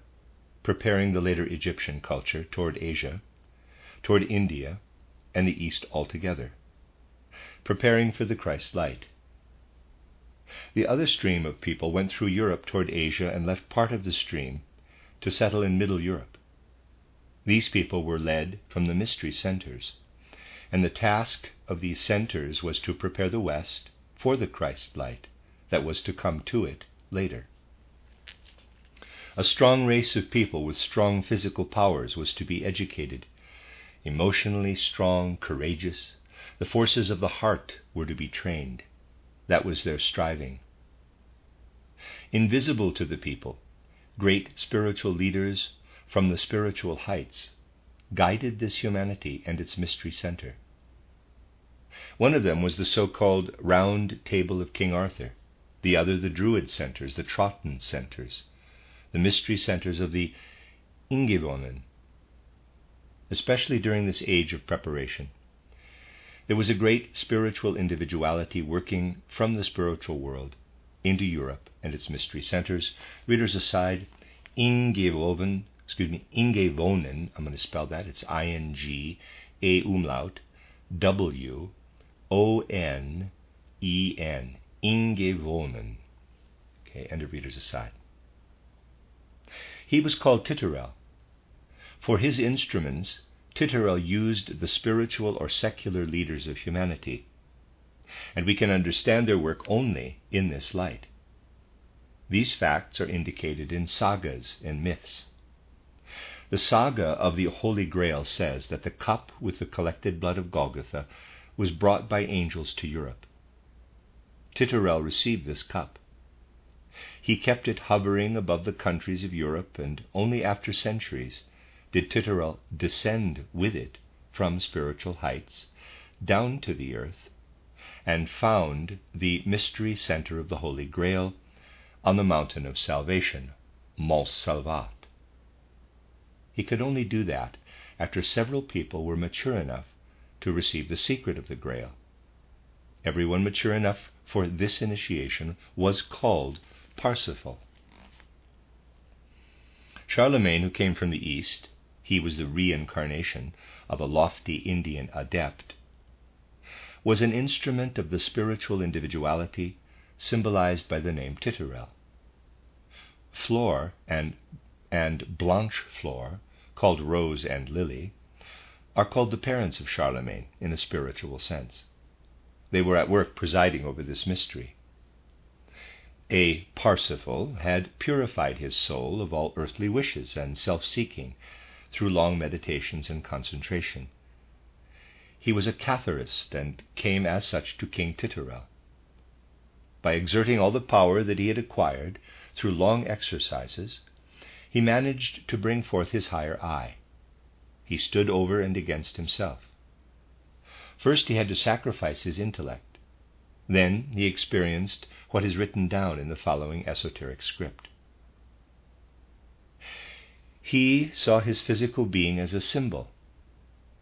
preparing the later Egyptian culture toward Asia, toward India, and the East altogether, preparing for the Christ light. The other stream of people went through Europe toward Asia and left part of the stream to settle in Middle Europe. These people were led from the mystery centers, and the task of these centers was to prepare the West for the Christ light that was to come to it later. A strong race of people with strong physical powers was to be educated. Emotionally strong, courageous, the forces of the heart were to be trained. That was their striving. Invisible to the people, great spiritual leaders from the spiritual heights guided this humanity and its mystery center. One of them was the so called Round Table of King Arthur, the other the Druid centers, the Drotten centers the mystery centers of the Ingäwonen, especially during this age of preparation. There was a great spiritual individuality working from the spiritual world into Europe and its mystery centers. Readers aside, Ingäwonen, excuse me, Ingäwonen, I'm going to spell that, it's I N G A umlaut W O N E N, Ingäwonen. Okay, end of readers aside. He was called Titurel. For his instruments, Titurel used the spiritual or secular leaders of humanity. and we can understand their work only in this light. These facts are indicated in sagas and myths. The saga of the Holy Grail says that the cup with the collected blood of Golgotha was brought by angels to Europe. Titurel received this cup. He kept it hovering above the countries of Europe, and only after centuries did Titurel descend with it from spiritual heights down to the earth and found the mystery center of the Holy Grail on the mountain of salvation, Mont Salvat. He could only do that after several people were mature enough to receive the secret of the Grail. Everyone mature enough for this initiation was called Parsifal. Charlemagne, who came from the east, he was the reincarnation of a lofty Indian adept, was an instrument of the spiritual individuality symbolized by the name Titurel. Flore and, and Blanchefleur called Rose and Lily, are called the parents of Charlemagne in a spiritual sense. They were at work presiding over this mystery. A Parsifal had purified his soul of all earthly wishes and self seeking through long meditations and concentration. He was a Catharist and came as such to King Titurel. By exerting all the power that he had acquired through long exercises, he managed to bring forth his higher I. He stood over and against himself. First, he had to sacrifice his intellect. Then he experienced what is written down in the following esoteric script. He saw his physical being as a symbol.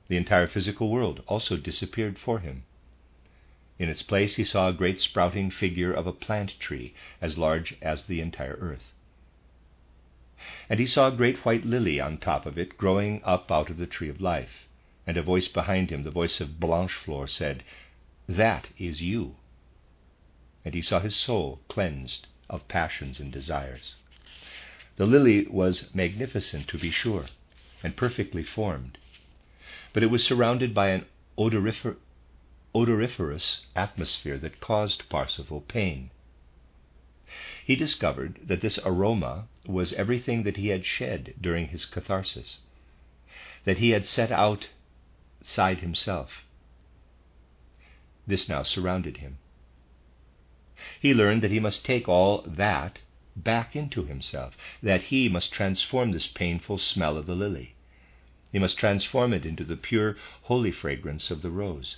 The entire physical world also disappeared for him. In its place, he saw a great sprouting figure of a plant tree as large as the entire earth. And he saw a great white lily on top of it growing up out of the tree of life. And a voice behind him, the voice of Blanchefleur, said, That is you. And he saw his soul cleansed of passions and desires. The lily was magnificent, to be sure, and perfectly formed, but it was surrounded by an odorifer- odoriferous atmosphere that caused Parsifal pain. He discovered that this aroma was everything that he had shed during his catharsis, that he had set outside himself. This now surrounded him. He learned that he must take all that back into himself, that he must transform this painful smell of the lily. He must transform it into the pure, holy fragrance of the rose.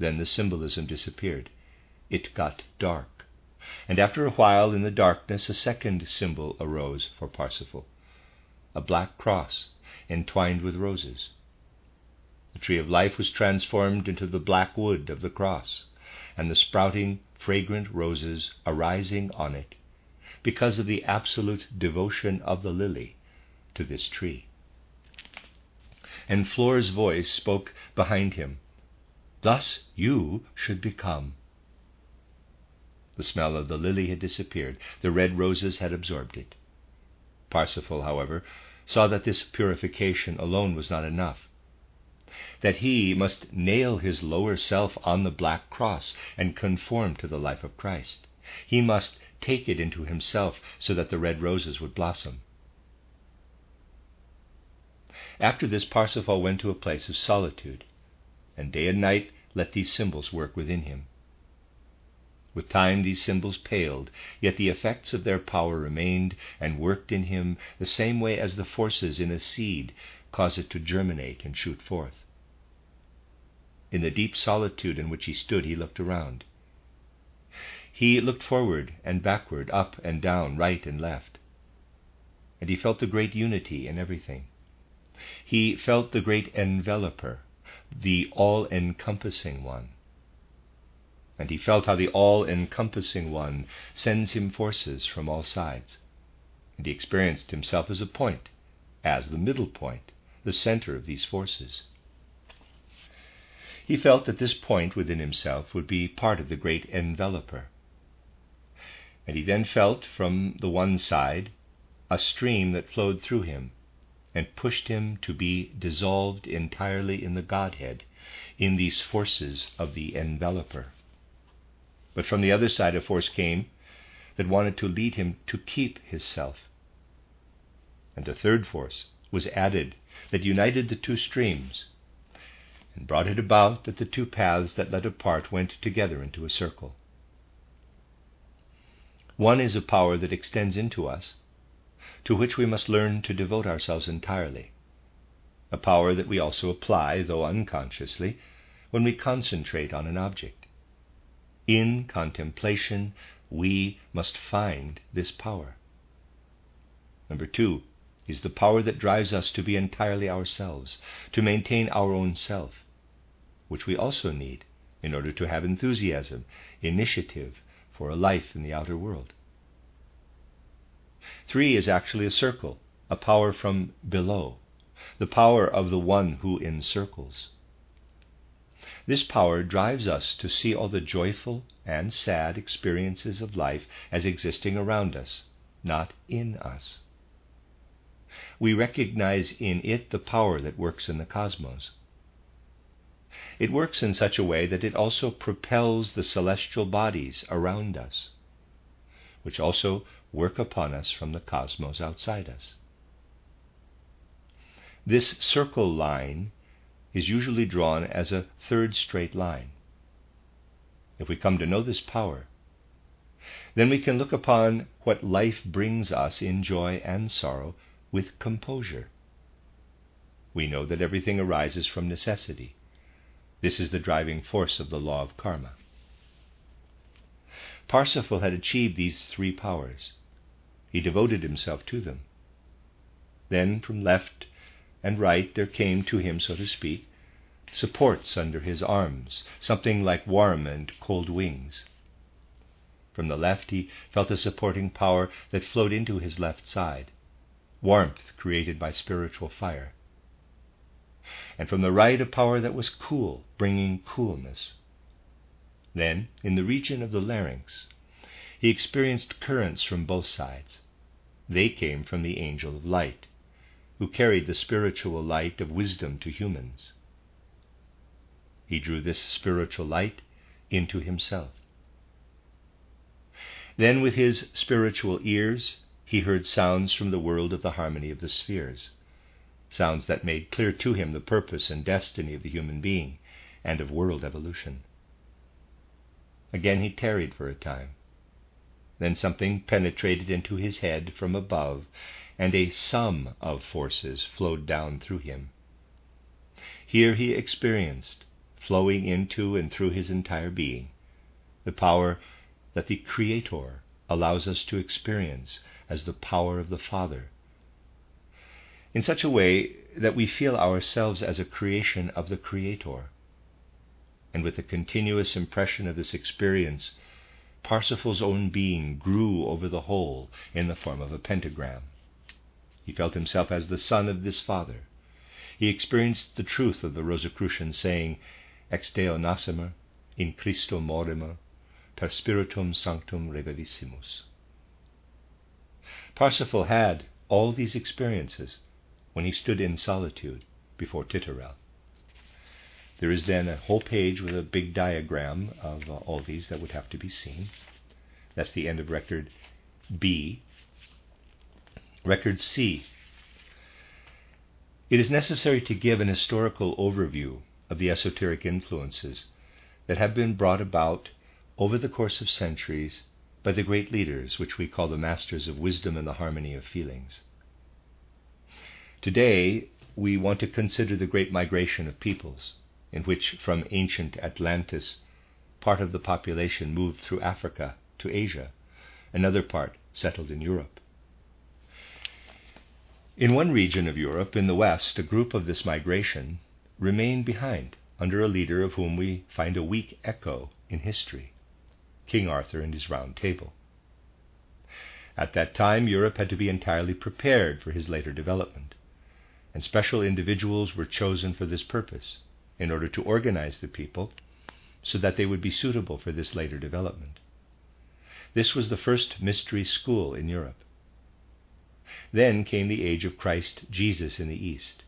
Then the symbolism disappeared. It got dark. And after a while, in the darkness, a second symbol arose for Parsifal a black cross entwined with roses. The tree of life was transformed into the black wood of the cross, and the sprouting, fragrant roses arising on it because of the absolute devotion of the lily to this tree. And Flore's voice spoke behind him Thus you should become. The smell of the lily had disappeared. The red roses had absorbed it. Parsifal, however, saw that this purification alone was not enough, that he must nail his lower self on the black cross and conform to the life of Christ. He must take it into himself so that the red roses would blossom. After this, Parsifal went to a place of solitude, and day and night let these symbols work within him. With time, these symbols paled, yet the effects of their power remained and worked in him the same way as the forces in a seed cause it to germinate and shoot forth. In the deep solitude in which he stood, he looked around. He looked forward and backward, up and down, right and left. And he felt the great unity in everything. He felt the great enveloper, the all encompassing one and he felt how the all encompassing one sends him forces from all sides. And he experienced himself as a point, as the middle point, the center of these forces. He felt that this point within himself would be part of the great enveloper. And he then felt from the one side a stream that flowed through him, and pushed him to be dissolved entirely in the Godhead, in these forces of the enveloper. But from the other side, a force came that wanted to lead him to keep his self. And a third force was added that united the two streams and brought it about that the two paths that led apart went together into a circle. One is a power that extends into us, to which we must learn to devote ourselves entirely, a power that we also apply, though unconsciously, when we concentrate on an object. In contemplation, we must find this power. Number two is the power that drives us to be entirely ourselves, to maintain our own self, which we also need in order to have enthusiasm, initiative for a life in the outer world. Three is actually a circle, a power from below, the power of the one who encircles. This power drives us to see all the joyful and sad experiences of life as existing around us, not in us. We recognize in it the power that works in the cosmos. It works in such a way that it also propels the celestial bodies around us, which also work upon us from the cosmos outside us. This circle line is usually drawn as a third straight line. If we come to know this power, then we can look upon what life brings us in joy and sorrow with composure. We know that everything arises from necessity. This is the driving force of the law of karma. Parsifal had achieved these three powers. He devoted himself to them. Then, from left and right there came to him, so to speak, supports under his arms, something like warm and cold wings. From the left he felt a supporting power that flowed into his left side, warmth created by spiritual fire. And from the right a power that was cool, bringing coolness. Then, in the region of the larynx, he experienced currents from both sides. They came from the angel of light who carried the spiritual light of wisdom to humans. He drew this spiritual light into himself. Then, with his spiritual ears, he heard sounds from the world of the harmony of the spheres, sounds that made clear to him the purpose and destiny of the human being and of world evolution. Again he tarried for a time. Then something penetrated into his head from above and a sum of forces flowed down through him. Here he experienced, flowing into and through his entire being, the power that the Creator allows us to experience as the power of the Father, in such a way that we feel ourselves as a creation of the Creator. And with the continuous impression of this experience, Parsifal's own being grew over the whole in the form of a pentagram. He felt himself as the son of this Father. He experienced the truth of the Rosicrucian saying, Ex Deo nascimur, in Christo morimur, per Spiritum Sanctum revelissimus. Parsifal had all these experiences when he stood in solitude before Titurel. There is then a whole page with a big diagram of uh, all these that would have to be seen. That's the end of record B Record C. It is necessary to give an historical overview of the esoteric influences that have been brought about over the course of centuries by the great leaders, which we call the masters of wisdom and the harmony of feelings. Today, we want to consider the great migration of peoples, in which from ancient Atlantis, part of the population moved through Africa to Asia, another part settled in Europe. In one region of Europe, in the west, a group of this migration remained behind under a leader of whom we find a weak echo in history King Arthur and his Round Table. At that time, Europe had to be entirely prepared for his later development, and special individuals were chosen for this purpose in order to organize the people so that they would be suitable for this later development. This was the first mystery school in Europe. Then came the age of Christ Jesus in the East.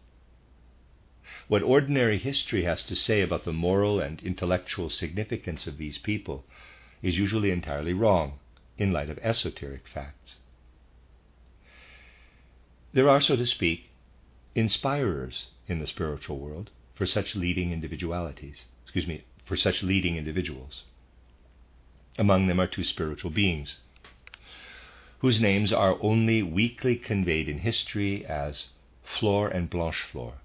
What ordinary history has to say about the moral and intellectual significance of these people is usually entirely wrong in light of esoteric facts. There are, so to speak, inspirers in the spiritual world for such leading individualities, excuse me, for such leading individuals. Among them are two spiritual beings, whose names are only weakly conveyed in history as Flore and Blancheflore.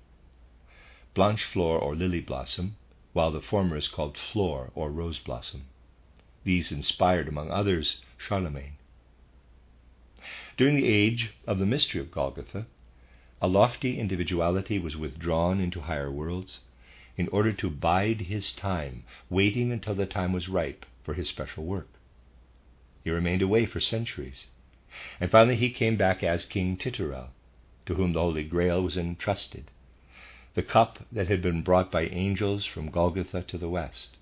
Blancheflore or Lily Blossom, while the former is called Flore or Rose Blossom. These inspired, among others, Charlemagne. During the age of the mystery of Golgotha, a lofty individuality was withdrawn into higher worlds in order to bide his time, waiting until the time was ripe for his special work. He remained away for centuries, and finally he came back as King Titurel, to whom the Holy Grail was entrusted, the cup that had been brought by angels from Golgotha to the west.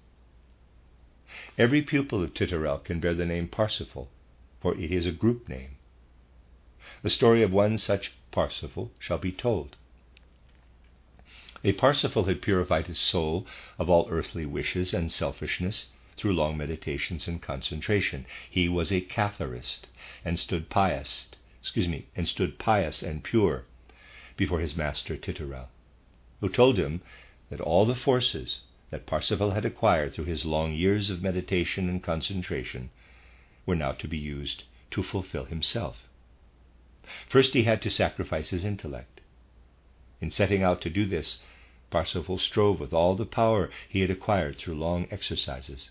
Every pupil of Titurel can bear the name Parsifal, for it is a group name. The story of one such Parsifal shall be told. A Parsifal had purified his soul of all earthly wishes and selfishness through long meditations and concentration. He was a Catharist and stood pious, excuse me, and stood pious and pure before his master Titurel, who told him that all the forces that Parsifal had acquired through his long years of meditation and concentration were now to be used to fulfill himself. First, he had to sacrifice his intellect. In setting out to do this, Parsifal strove with all the power he had acquired through long exercises.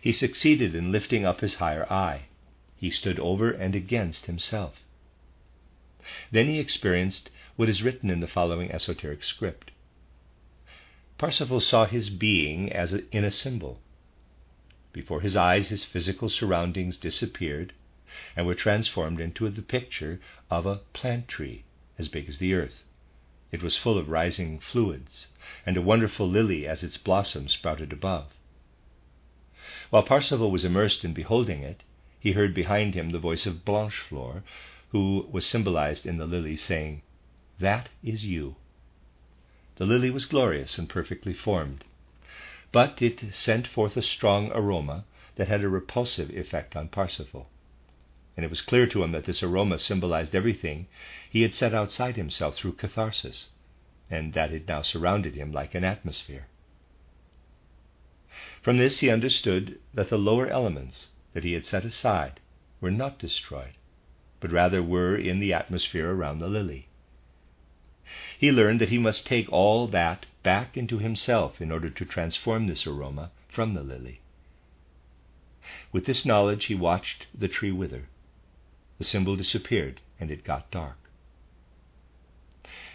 He succeeded in lifting up his higher I. He stood over and against himself. Then he experienced what is written in the following esoteric script. Parsifal saw his being as in a symbol. Before his eyes, his physical surroundings disappeared and were transformed into the picture of a plant tree as big as the earth. It was full of rising fluids, and a wonderful lily as its blossoms sprouted above. While Parsifal was immersed in beholding it, he heard behind him the voice of Blancheflore, who was symbolized in the lily, saying, That is you. The lily was glorious and perfectly formed, but it sent forth a strong aroma that had a repulsive effect on Parsifal. And it was clear to him that this aroma symbolized everything he had set outside himself through catharsis, and that it now surrounded him like an atmosphere. From this he understood that the lower elements that he had set aside were not destroyed, but rather were in the atmosphere around the lily. He learned that he must take all that back into himself in order to transform this aroma from the lily. With this knowledge, he watched the tree wither. The symbol disappeared, and it got dark.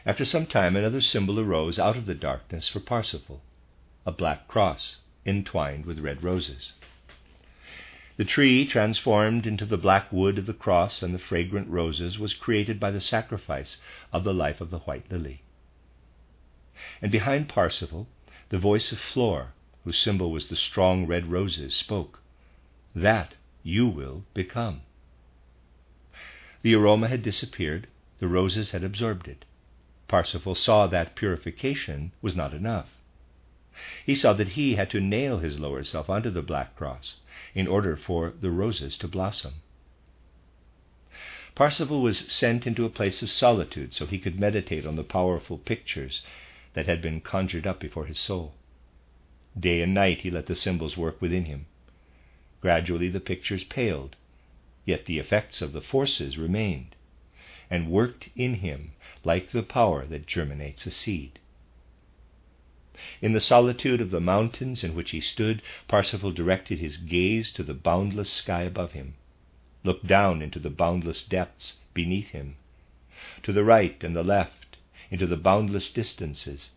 After some time, another symbol arose out of the darkness for Parsifal a black cross entwined with red roses. The tree, transformed into the black wood of the cross and the fragrant roses, was created by the sacrifice of the life of the white lily. And behind Parsifal, the voice of Flore, whose symbol was the strong red roses, spoke, That you will become. The aroma had disappeared, the roses had absorbed it. Parsifal saw that purification was not enough. He saw that he had to nail his lower self onto the black cross in order for the roses to blossom. Parsifal was sent into a place of solitude so he could meditate on the powerful pictures that had been conjured up before his soul. Day and night he let the symbols work within him. Gradually the pictures paled, yet the effects of the forces remained, and worked in him like the power that germinates a seed. In the solitude of the mountains in which he stood, Parsifal directed his gaze to the boundless sky above him, looked down into the boundless depths beneath him, to the right and the left, into the boundless distances,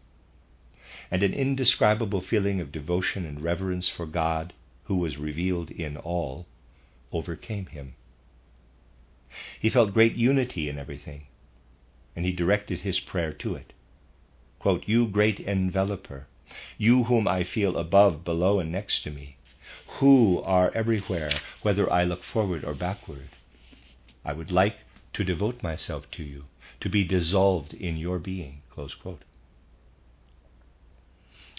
and an indescribable feeling of devotion and reverence for God, who was revealed in all, overcame him. He felt great unity in everything, and he directed his prayer to it. Quote, you great enveloper, you whom I feel above, below, and next to me, who are everywhere, whether I look forward or backward. I would like to devote myself to you, to be dissolved in your being.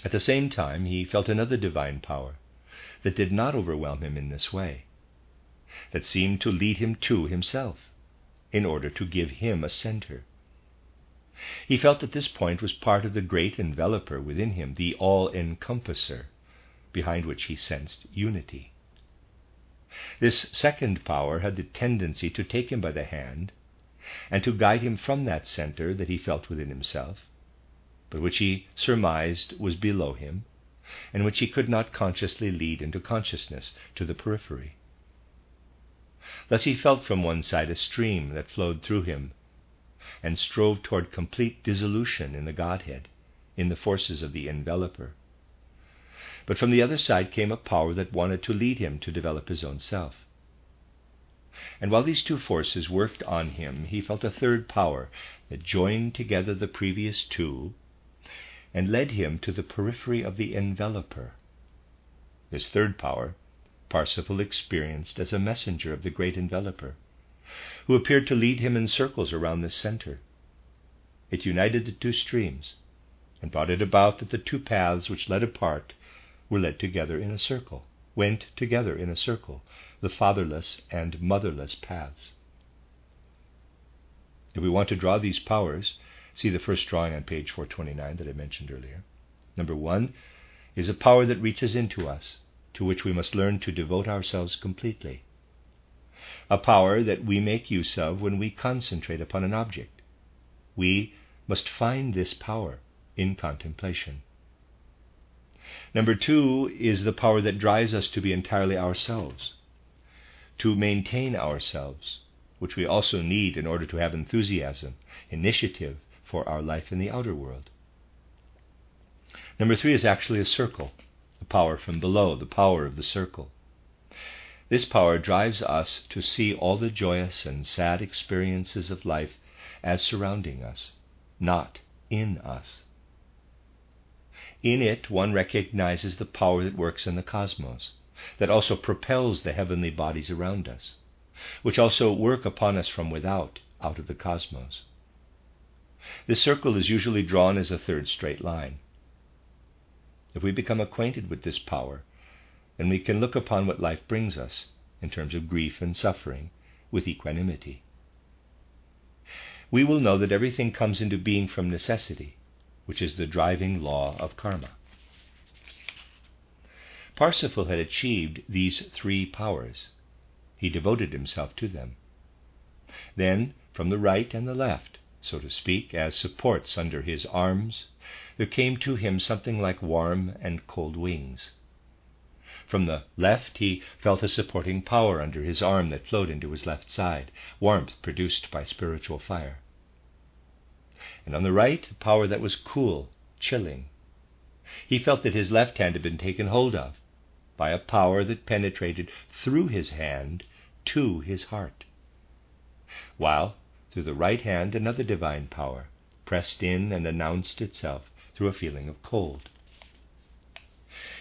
At the same time, he felt another divine power that did not overwhelm him in this way, that seemed to lead him to himself in order to give him a center. He felt that this point was part of the great enveloper within him, the all encompasser, behind which he sensed unity. This second power had the tendency to take him by the hand and to guide him from that center that he felt within himself, but which he surmised was below him, and which he could not consciously lead into consciousness to the periphery. Thus he felt from one side a stream that flowed through him and strove toward complete dissolution in the Godhead, in the forces of the enveloper. But from the other side came a power that wanted to lead him to develop his own self. And while these two forces worked on him, he felt a third power that joined together the previous two and led him to the periphery of the enveloper. This third power Parsifal experienced as a messenger of the great enveloper, who appeared to lead him in circles around this center. It united the two streams and brought it about that the two paths which led apart were led together in a circle, went together in a circle, the fatherless and motherless paths. If we want to draw these powers, see the first drawing on page 429 that I mentioned earlier. Number one is a power that reaches into us, to which we must learn to devote ourselves completely. A power that we make use of when we concentrate upon an object. We must find this power in contemplation. Number two is the power that drives us to be entirely ourselves, to maintain ourselves, which we also need in order to have enthusiasm, initiative for our life in the outer world. Number three is actually a circle, the power from below, the power of the circle. This power drives us to see all the joyous and sad experiences of life as surrounding us, not in us. In it, one recognizes the power that works in the cosmos, that also propels the heavenly bodies around us, which also work upon us from without, out of the cosmos. This circle is usually drawn as a third straight line. If we become acquainted with this power, then we can look upon what life brings us, in terms of grief and suffering, with equanimity. We will know that everything comes into being from necessity, which is the driving law of karma. Parsifal had achieved these three powers. He devoted himself to them. Then, from the right and the left, so to speak, as supports under his arms, there came to him something like warm and cold wings. From the left, he felt a supporting power under his arm that flowed into his left side, warmth produced by spiritual fire and on the right, a power that was cool, chilling. He felt that his left hand had been taken hold of by a power that penetrated through his hand to his heart, while through the right hand another divine power pressed in and announced itself through a feeling of cold.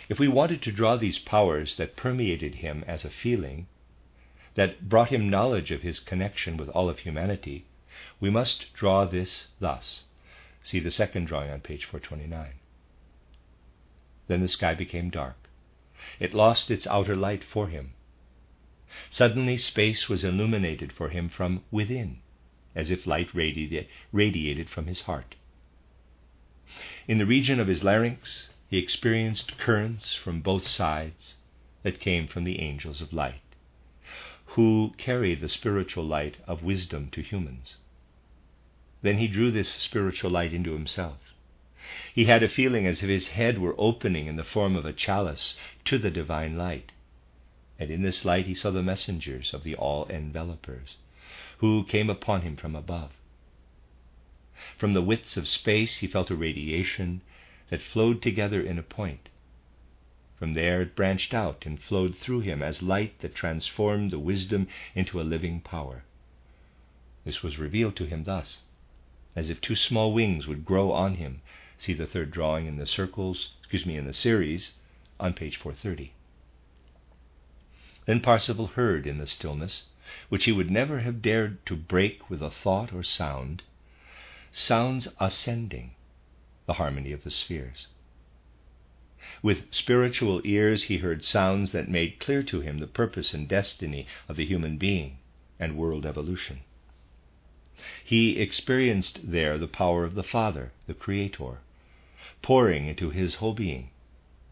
If we wanted to draw these powers that permeated him as a feeling, that brought him knowledge of his connection with all of humanity, we must draw this thus. See the second drawing on page 429. Then the sky became dark. It lost its outer light for him. Suddenly space was illuminated for him from within, as if light radiated from his heart. In the region of his larynx, he experienced currents from both sides that came from the angels of light, who carry the spiritual light of wisdom to humans. Then he drew this spiritual light into himself. He had a feeling as if his head were opening in the form of a chalice to the divine light. And in this light he saw the messengers of the all envelopers, who came upon him from above. From the widths of space he felt a radiation that flowed together in a point. From there it branched out and flowed through him as light that transformed the wisdom into a living power. This was revealed to him thus as if two small wings would grow on him. See the third drawing in the circles, excuse me, in the series on page 430. Then Parsifal heard in the stillness which he would never have dared to break with a thought or sound, sounds ascending the harmony of the spheres. With spiritual ears, he heard sounds that made clear to him the purpose and destiny of the human being and world evolution. He experienced there the power of the Father, the Creator, pouring into his whole being,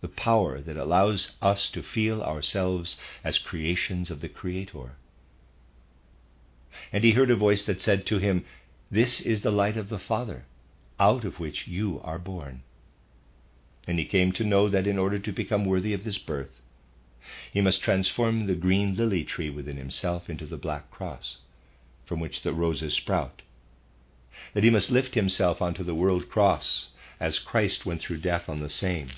the power that allows us to feel ourselves as creations of the Creator. And he heard a voice that said to him, This is the light of the Father, out of which you are born. And he came to know that in order to become worthy of this birth, he must transform the green lily tree within himself into the black cross, from which the roses sprout. That he must lift himself onto the world cross, as Christ went through death on the same.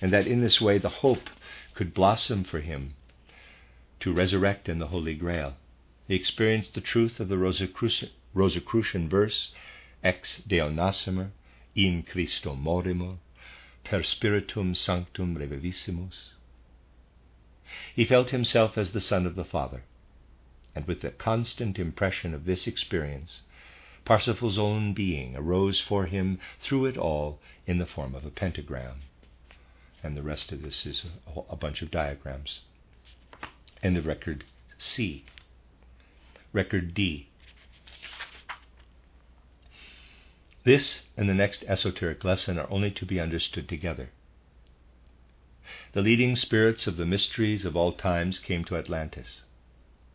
And that in this way the hope could blossom for him to resurrect in the Holy Grail. He experienced the truth of the Rosicrucian verse, Ex Deo nascimur, in Christo morimur, per spiritum sanctum reviviscimus. He felt himself as the Son of the Father, and with the constant impression of this experience, Parsifal's own being arose for him through it all in the form of a pentagram. And the rest of this is a bunch of diagrams. End of record C. Record D. This and the next esoteric lesson are only to be understood together. The leading spirits of the mysteries of all times came to Atlantis.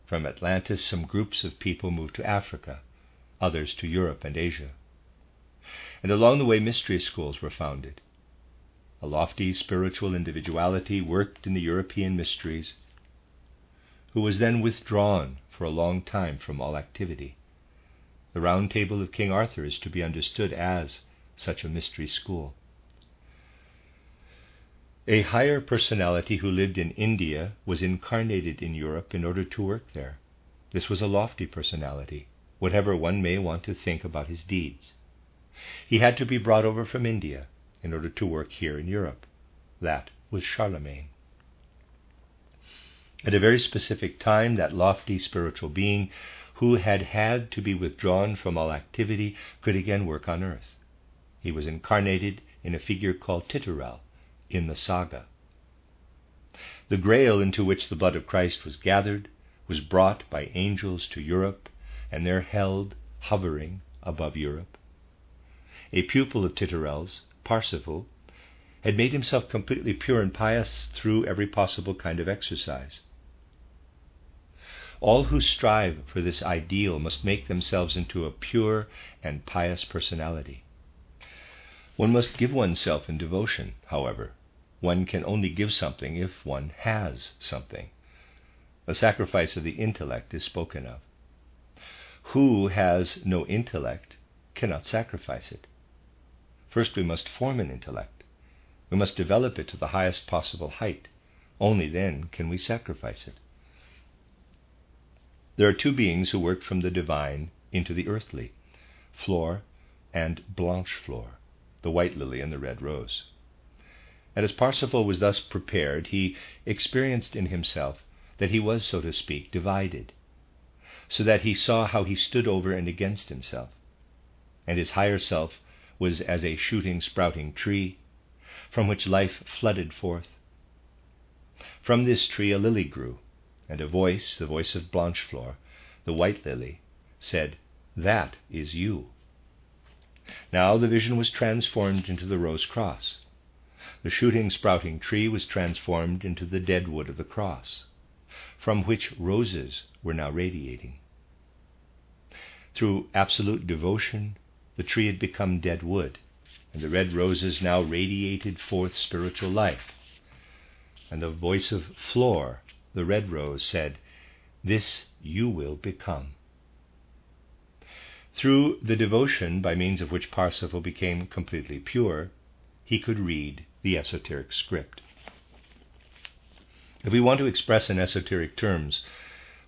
From Atlantis, some groups of people moved to Africa, others to Europe and Asia. And along the way, mystery schools were founded. A lofty spiritual individuality worked in the European mysteries, who was then withdrawn for a long time from all activity. The Round Table of King Arthur is to be understood as such a mystery school. A higher personality who lived in India was incarnated in Europe in order to work there. This was a lofty personality, whatever one may want to think about his deeds. He had to be brought over from India in order to work here in Europe. That was Charlemagne. At a very specific time, that lofty spiritual being who had had to be withdrawn from all activity, could again work on earth. He was incarnated in a figure called Titurel in the saga. The grail into which the blood of Christ was gathered was brought by angels to Europe and there held, hovering above Europe. A pupil of Titurel's, Parsifal, had made himself completely pure and pious through every possible kind of exercise. All who strive for this ideal must make themselves into a pure and pious personality. One must give oneself in devotion, however. One can only give something if one has something. The sacrifice of the intellect is spoken of. Who has no intellect cannot sacrifice it. First, we must form an intellect. We must develop it to the highest possible height. Only then can we sacrifice it. There are two beings who work from the divine into the earthly Flore and Blanche Blanchefleur, the white lily and the red rose. And as Parsifal was thus prepared, he experienced in himself that he was, so to speak, divided, so that he saw how he stood over and against himself. And his higher self was as a shooting, sprouting tree, from which life flooded forth. From this tree a lily grew, and a voice, the voice of Blanchefleur, the white lily, said, That is you. Now the vision was transformed into the rose cross. The shooting, sprouting tree was transformed into the dead wood of the cross, from which roses were now radiating. Through absolute devotion, the tree had become dead wood, and the red roses now radiated forth spiritual life. And the voice of Flore the red rose said, This you will become. Through the devotion by means of which Parsifal became completely pure, he could read the esoteric script. If we want to express in esoteric terms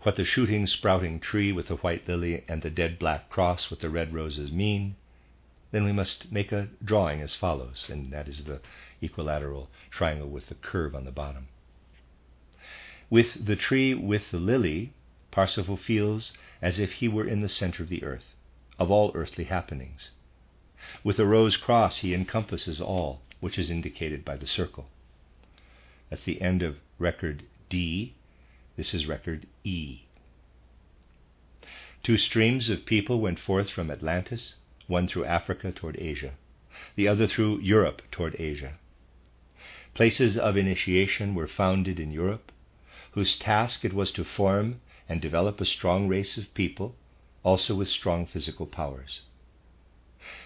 what the shooting, sprouting tree with the white lily and the dead black cross with the red roses mean, then we must make a drawing as follows, and that is the equilateral triangle with the curve on the bottom. With the tree with the lily, Parsifal feels as if he were in the center of the earth, of all earthly happenings. With a rose cross, he encompasses all, which is indicated by the circle. That's the end of record D. This is record E. Two streams of people went forth from Atlantis, one through Africa toward Asia, the other through Europe toward Asia. Places of initiation were founded in Europe, whose task it was to form and develop a strong race of people, also with strong physical powers.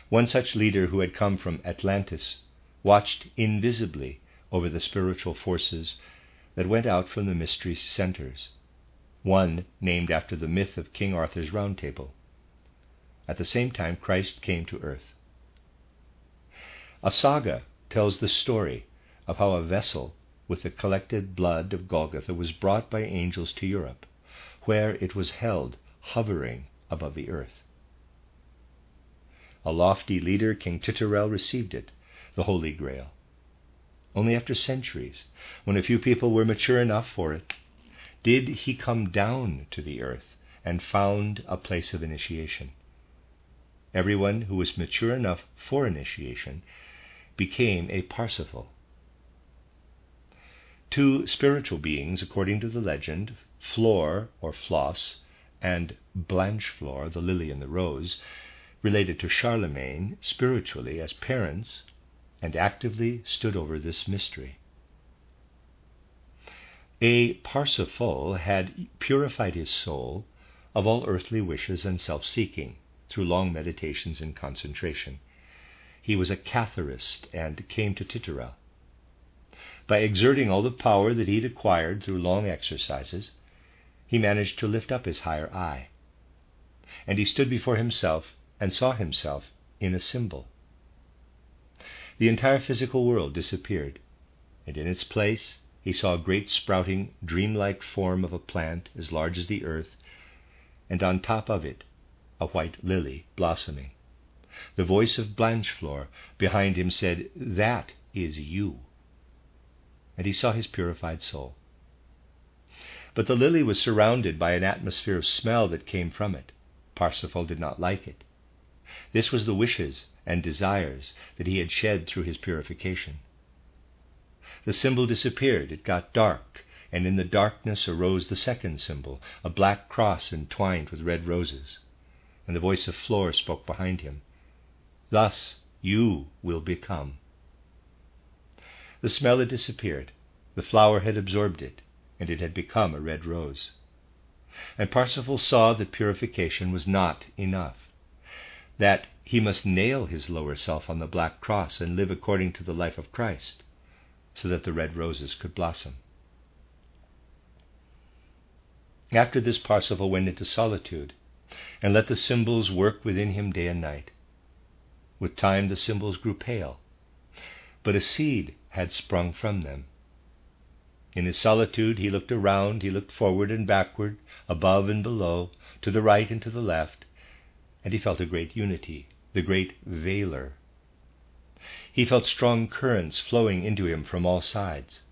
One such leader who had come from Atlantis watched invisibly over the spiritual forces that went out from the mystery centers, one named after the myth of King Arthur's Round Table. At the same time, Christ came to earth. A saga tells the story of how a vessel with the collected blood of Golgotha was brought by angels to Europe, where it was held hovering above the earth. A lofty leader, King Titurel, received it, the Holy Grail. Only after centuries, when a few people were mature enough for it, did he come down to the earth and found a place of initiation. Everyone who was mature enough for initiation became a Parsifal. Two spiritual beings, according to the legend, Flore or Floss and Blanchefleur, the lily and the rose, related to Charlemagne spiritually as parents and actively stood over this mystery. A Parsifal had purified his soul of all earthly wishes and self seeking through long meditations and concentration. He was a Catharist and came to Titurel. By exerting all the power that he'd acquired through long exercises, he managed to lift up his higher I. And he stood before himself and saw himself in a symbol. The entire physical world disappeared, and in its place he saw a great sprouting, dreamlike form of a plant as large as the earth, and on top of it a white lily blossoming. The voice of Blanchefleur behind him said, That is you and he saw his purified soul. But the lily was surrounded by an atmosphere of smell that came from it. Parsifal did not like it. This was the wishes and desires that he had shed through his purification. The symbol disappeared, it got dark, and in the darkness arose the second symbol, a black cross entwined with red roses. And the voice of Flore spoke behind him. Thus you will become the smell had disappeared, the flower had absorbed it, and it had become a red rose. And Parsifal saw that purification was not enough, that he must nail his lower self on the black cross and live according to the life of Christ, so that the red roses could blossom. After this, Parsifal went into solitude and let the symbols work within him day and night. With time, the symbols grew pale, but a seed had sprung from them. In his solitude, he looked around, he looked forward and backward, above and below, to the right and to the left, and he felt a great unity, the great veiler. He felt strong currents flowing into him from all sides,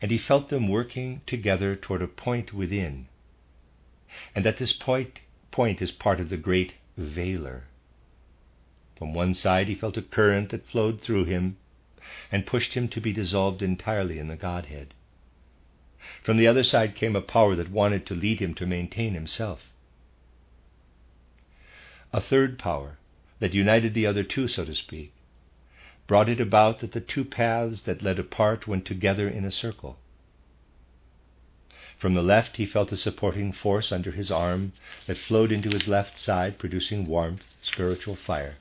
and he felt them working together toward a point within, and that this point, point is part of the great veiler. From one side, he felt a current that flowed through him and pushed him to be dissolved entirely in the Godhead. From the other side came a power that wanted to lead him to maintain himself. A third power that united the other two, so to speak, brought it about that the two paths that led apart went together in a circle. From the left, he felt a supporting force under his arm that flowed into his left side, producing warmth, spiritual fire.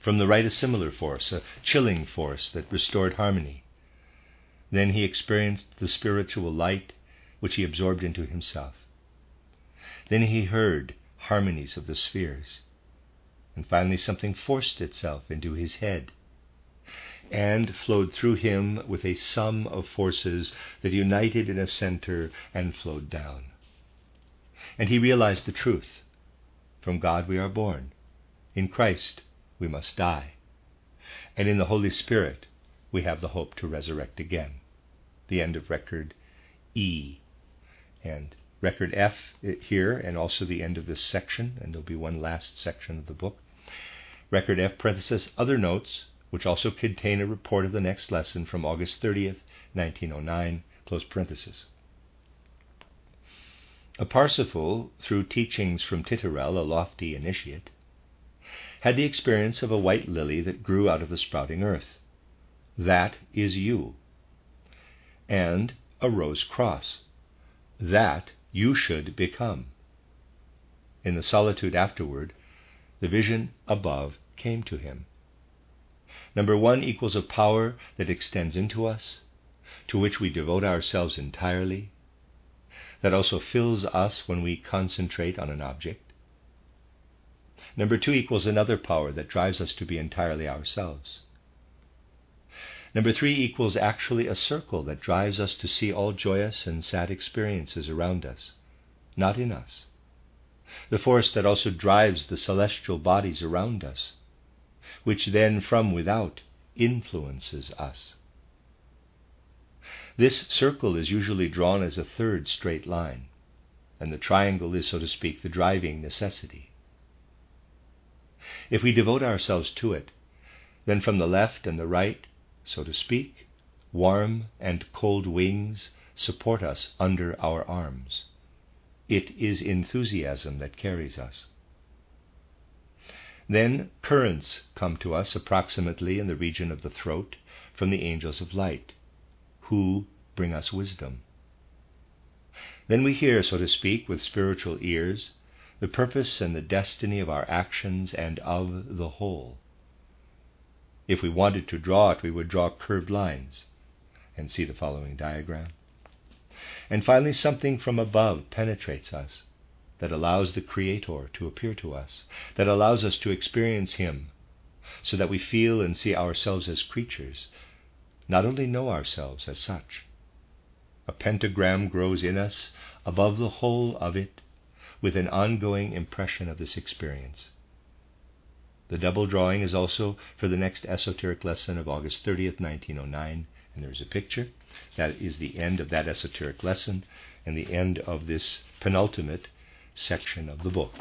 From the right, a similar force, a chilling force that restored harmony. Then he experienced the spiritual light which he absorbed into himself. Then he heard harmonies of the spheres. And finally, something forced itself into his head and flowed through him with a sum of forces that united in a center and flowed down. And he realized the truth. From God we are born. In Christ we must die. And in the Holy Spirit, we have the hope to resurrect again. The end of record E. And record F here, and also the end of this section, and there'll be one last section of the book. Record F, parenthesis, other notes, which also contain a report of the next lesson from August 30th, 1909, close parenthesis. A Parsifal, through teachings from Titurel, a lofty initiate, had the experience of a white lily that grew out of the sprouting earth. That is you. And a rose cross. That you should become. In the solitude afterward, the vision above came to him. Number one equals a power that extends into us, to which we devote ourselves entirely, that also fills us when we concentrate on an object. Number two equals another power that drives us to be entirely ourselves. Number three equals actually a circle that drives us to see all joyous and sad experiences around us, not in us. The force that also drives the celestial bodies around us, which then from without influences us. This circle is usually drawn as a third straight line, and the triangle is, so to speak, the driving necessity. If we devote ourselves to it, then from the left and the right, so to speak, warm and cold wings support us under our arms. It is enthusiasm that carries us. Then currents come to us approximately in the region of the throat from the angels of light who bring us wisdom. Then we hear, so to speak, with spiritual ears, the purpose and the destiny of our actions and of the whole. If we wanted to draw it, we would draw curved lines and see the following diagram. And finally, something from above penetrates us that allows the Creator to appear to us, that allows us to experience Him, so that we feel and see ourselves as creatures not only know ourselves as such. A pentagram grows in us above the whole of it with an ongoing impression of this experience. The double drawing is also for the next esoteric lesson of August 30th, 1909, and there's a picture. That is the end of that esoteric lesson and the end of this penultimate section of the book.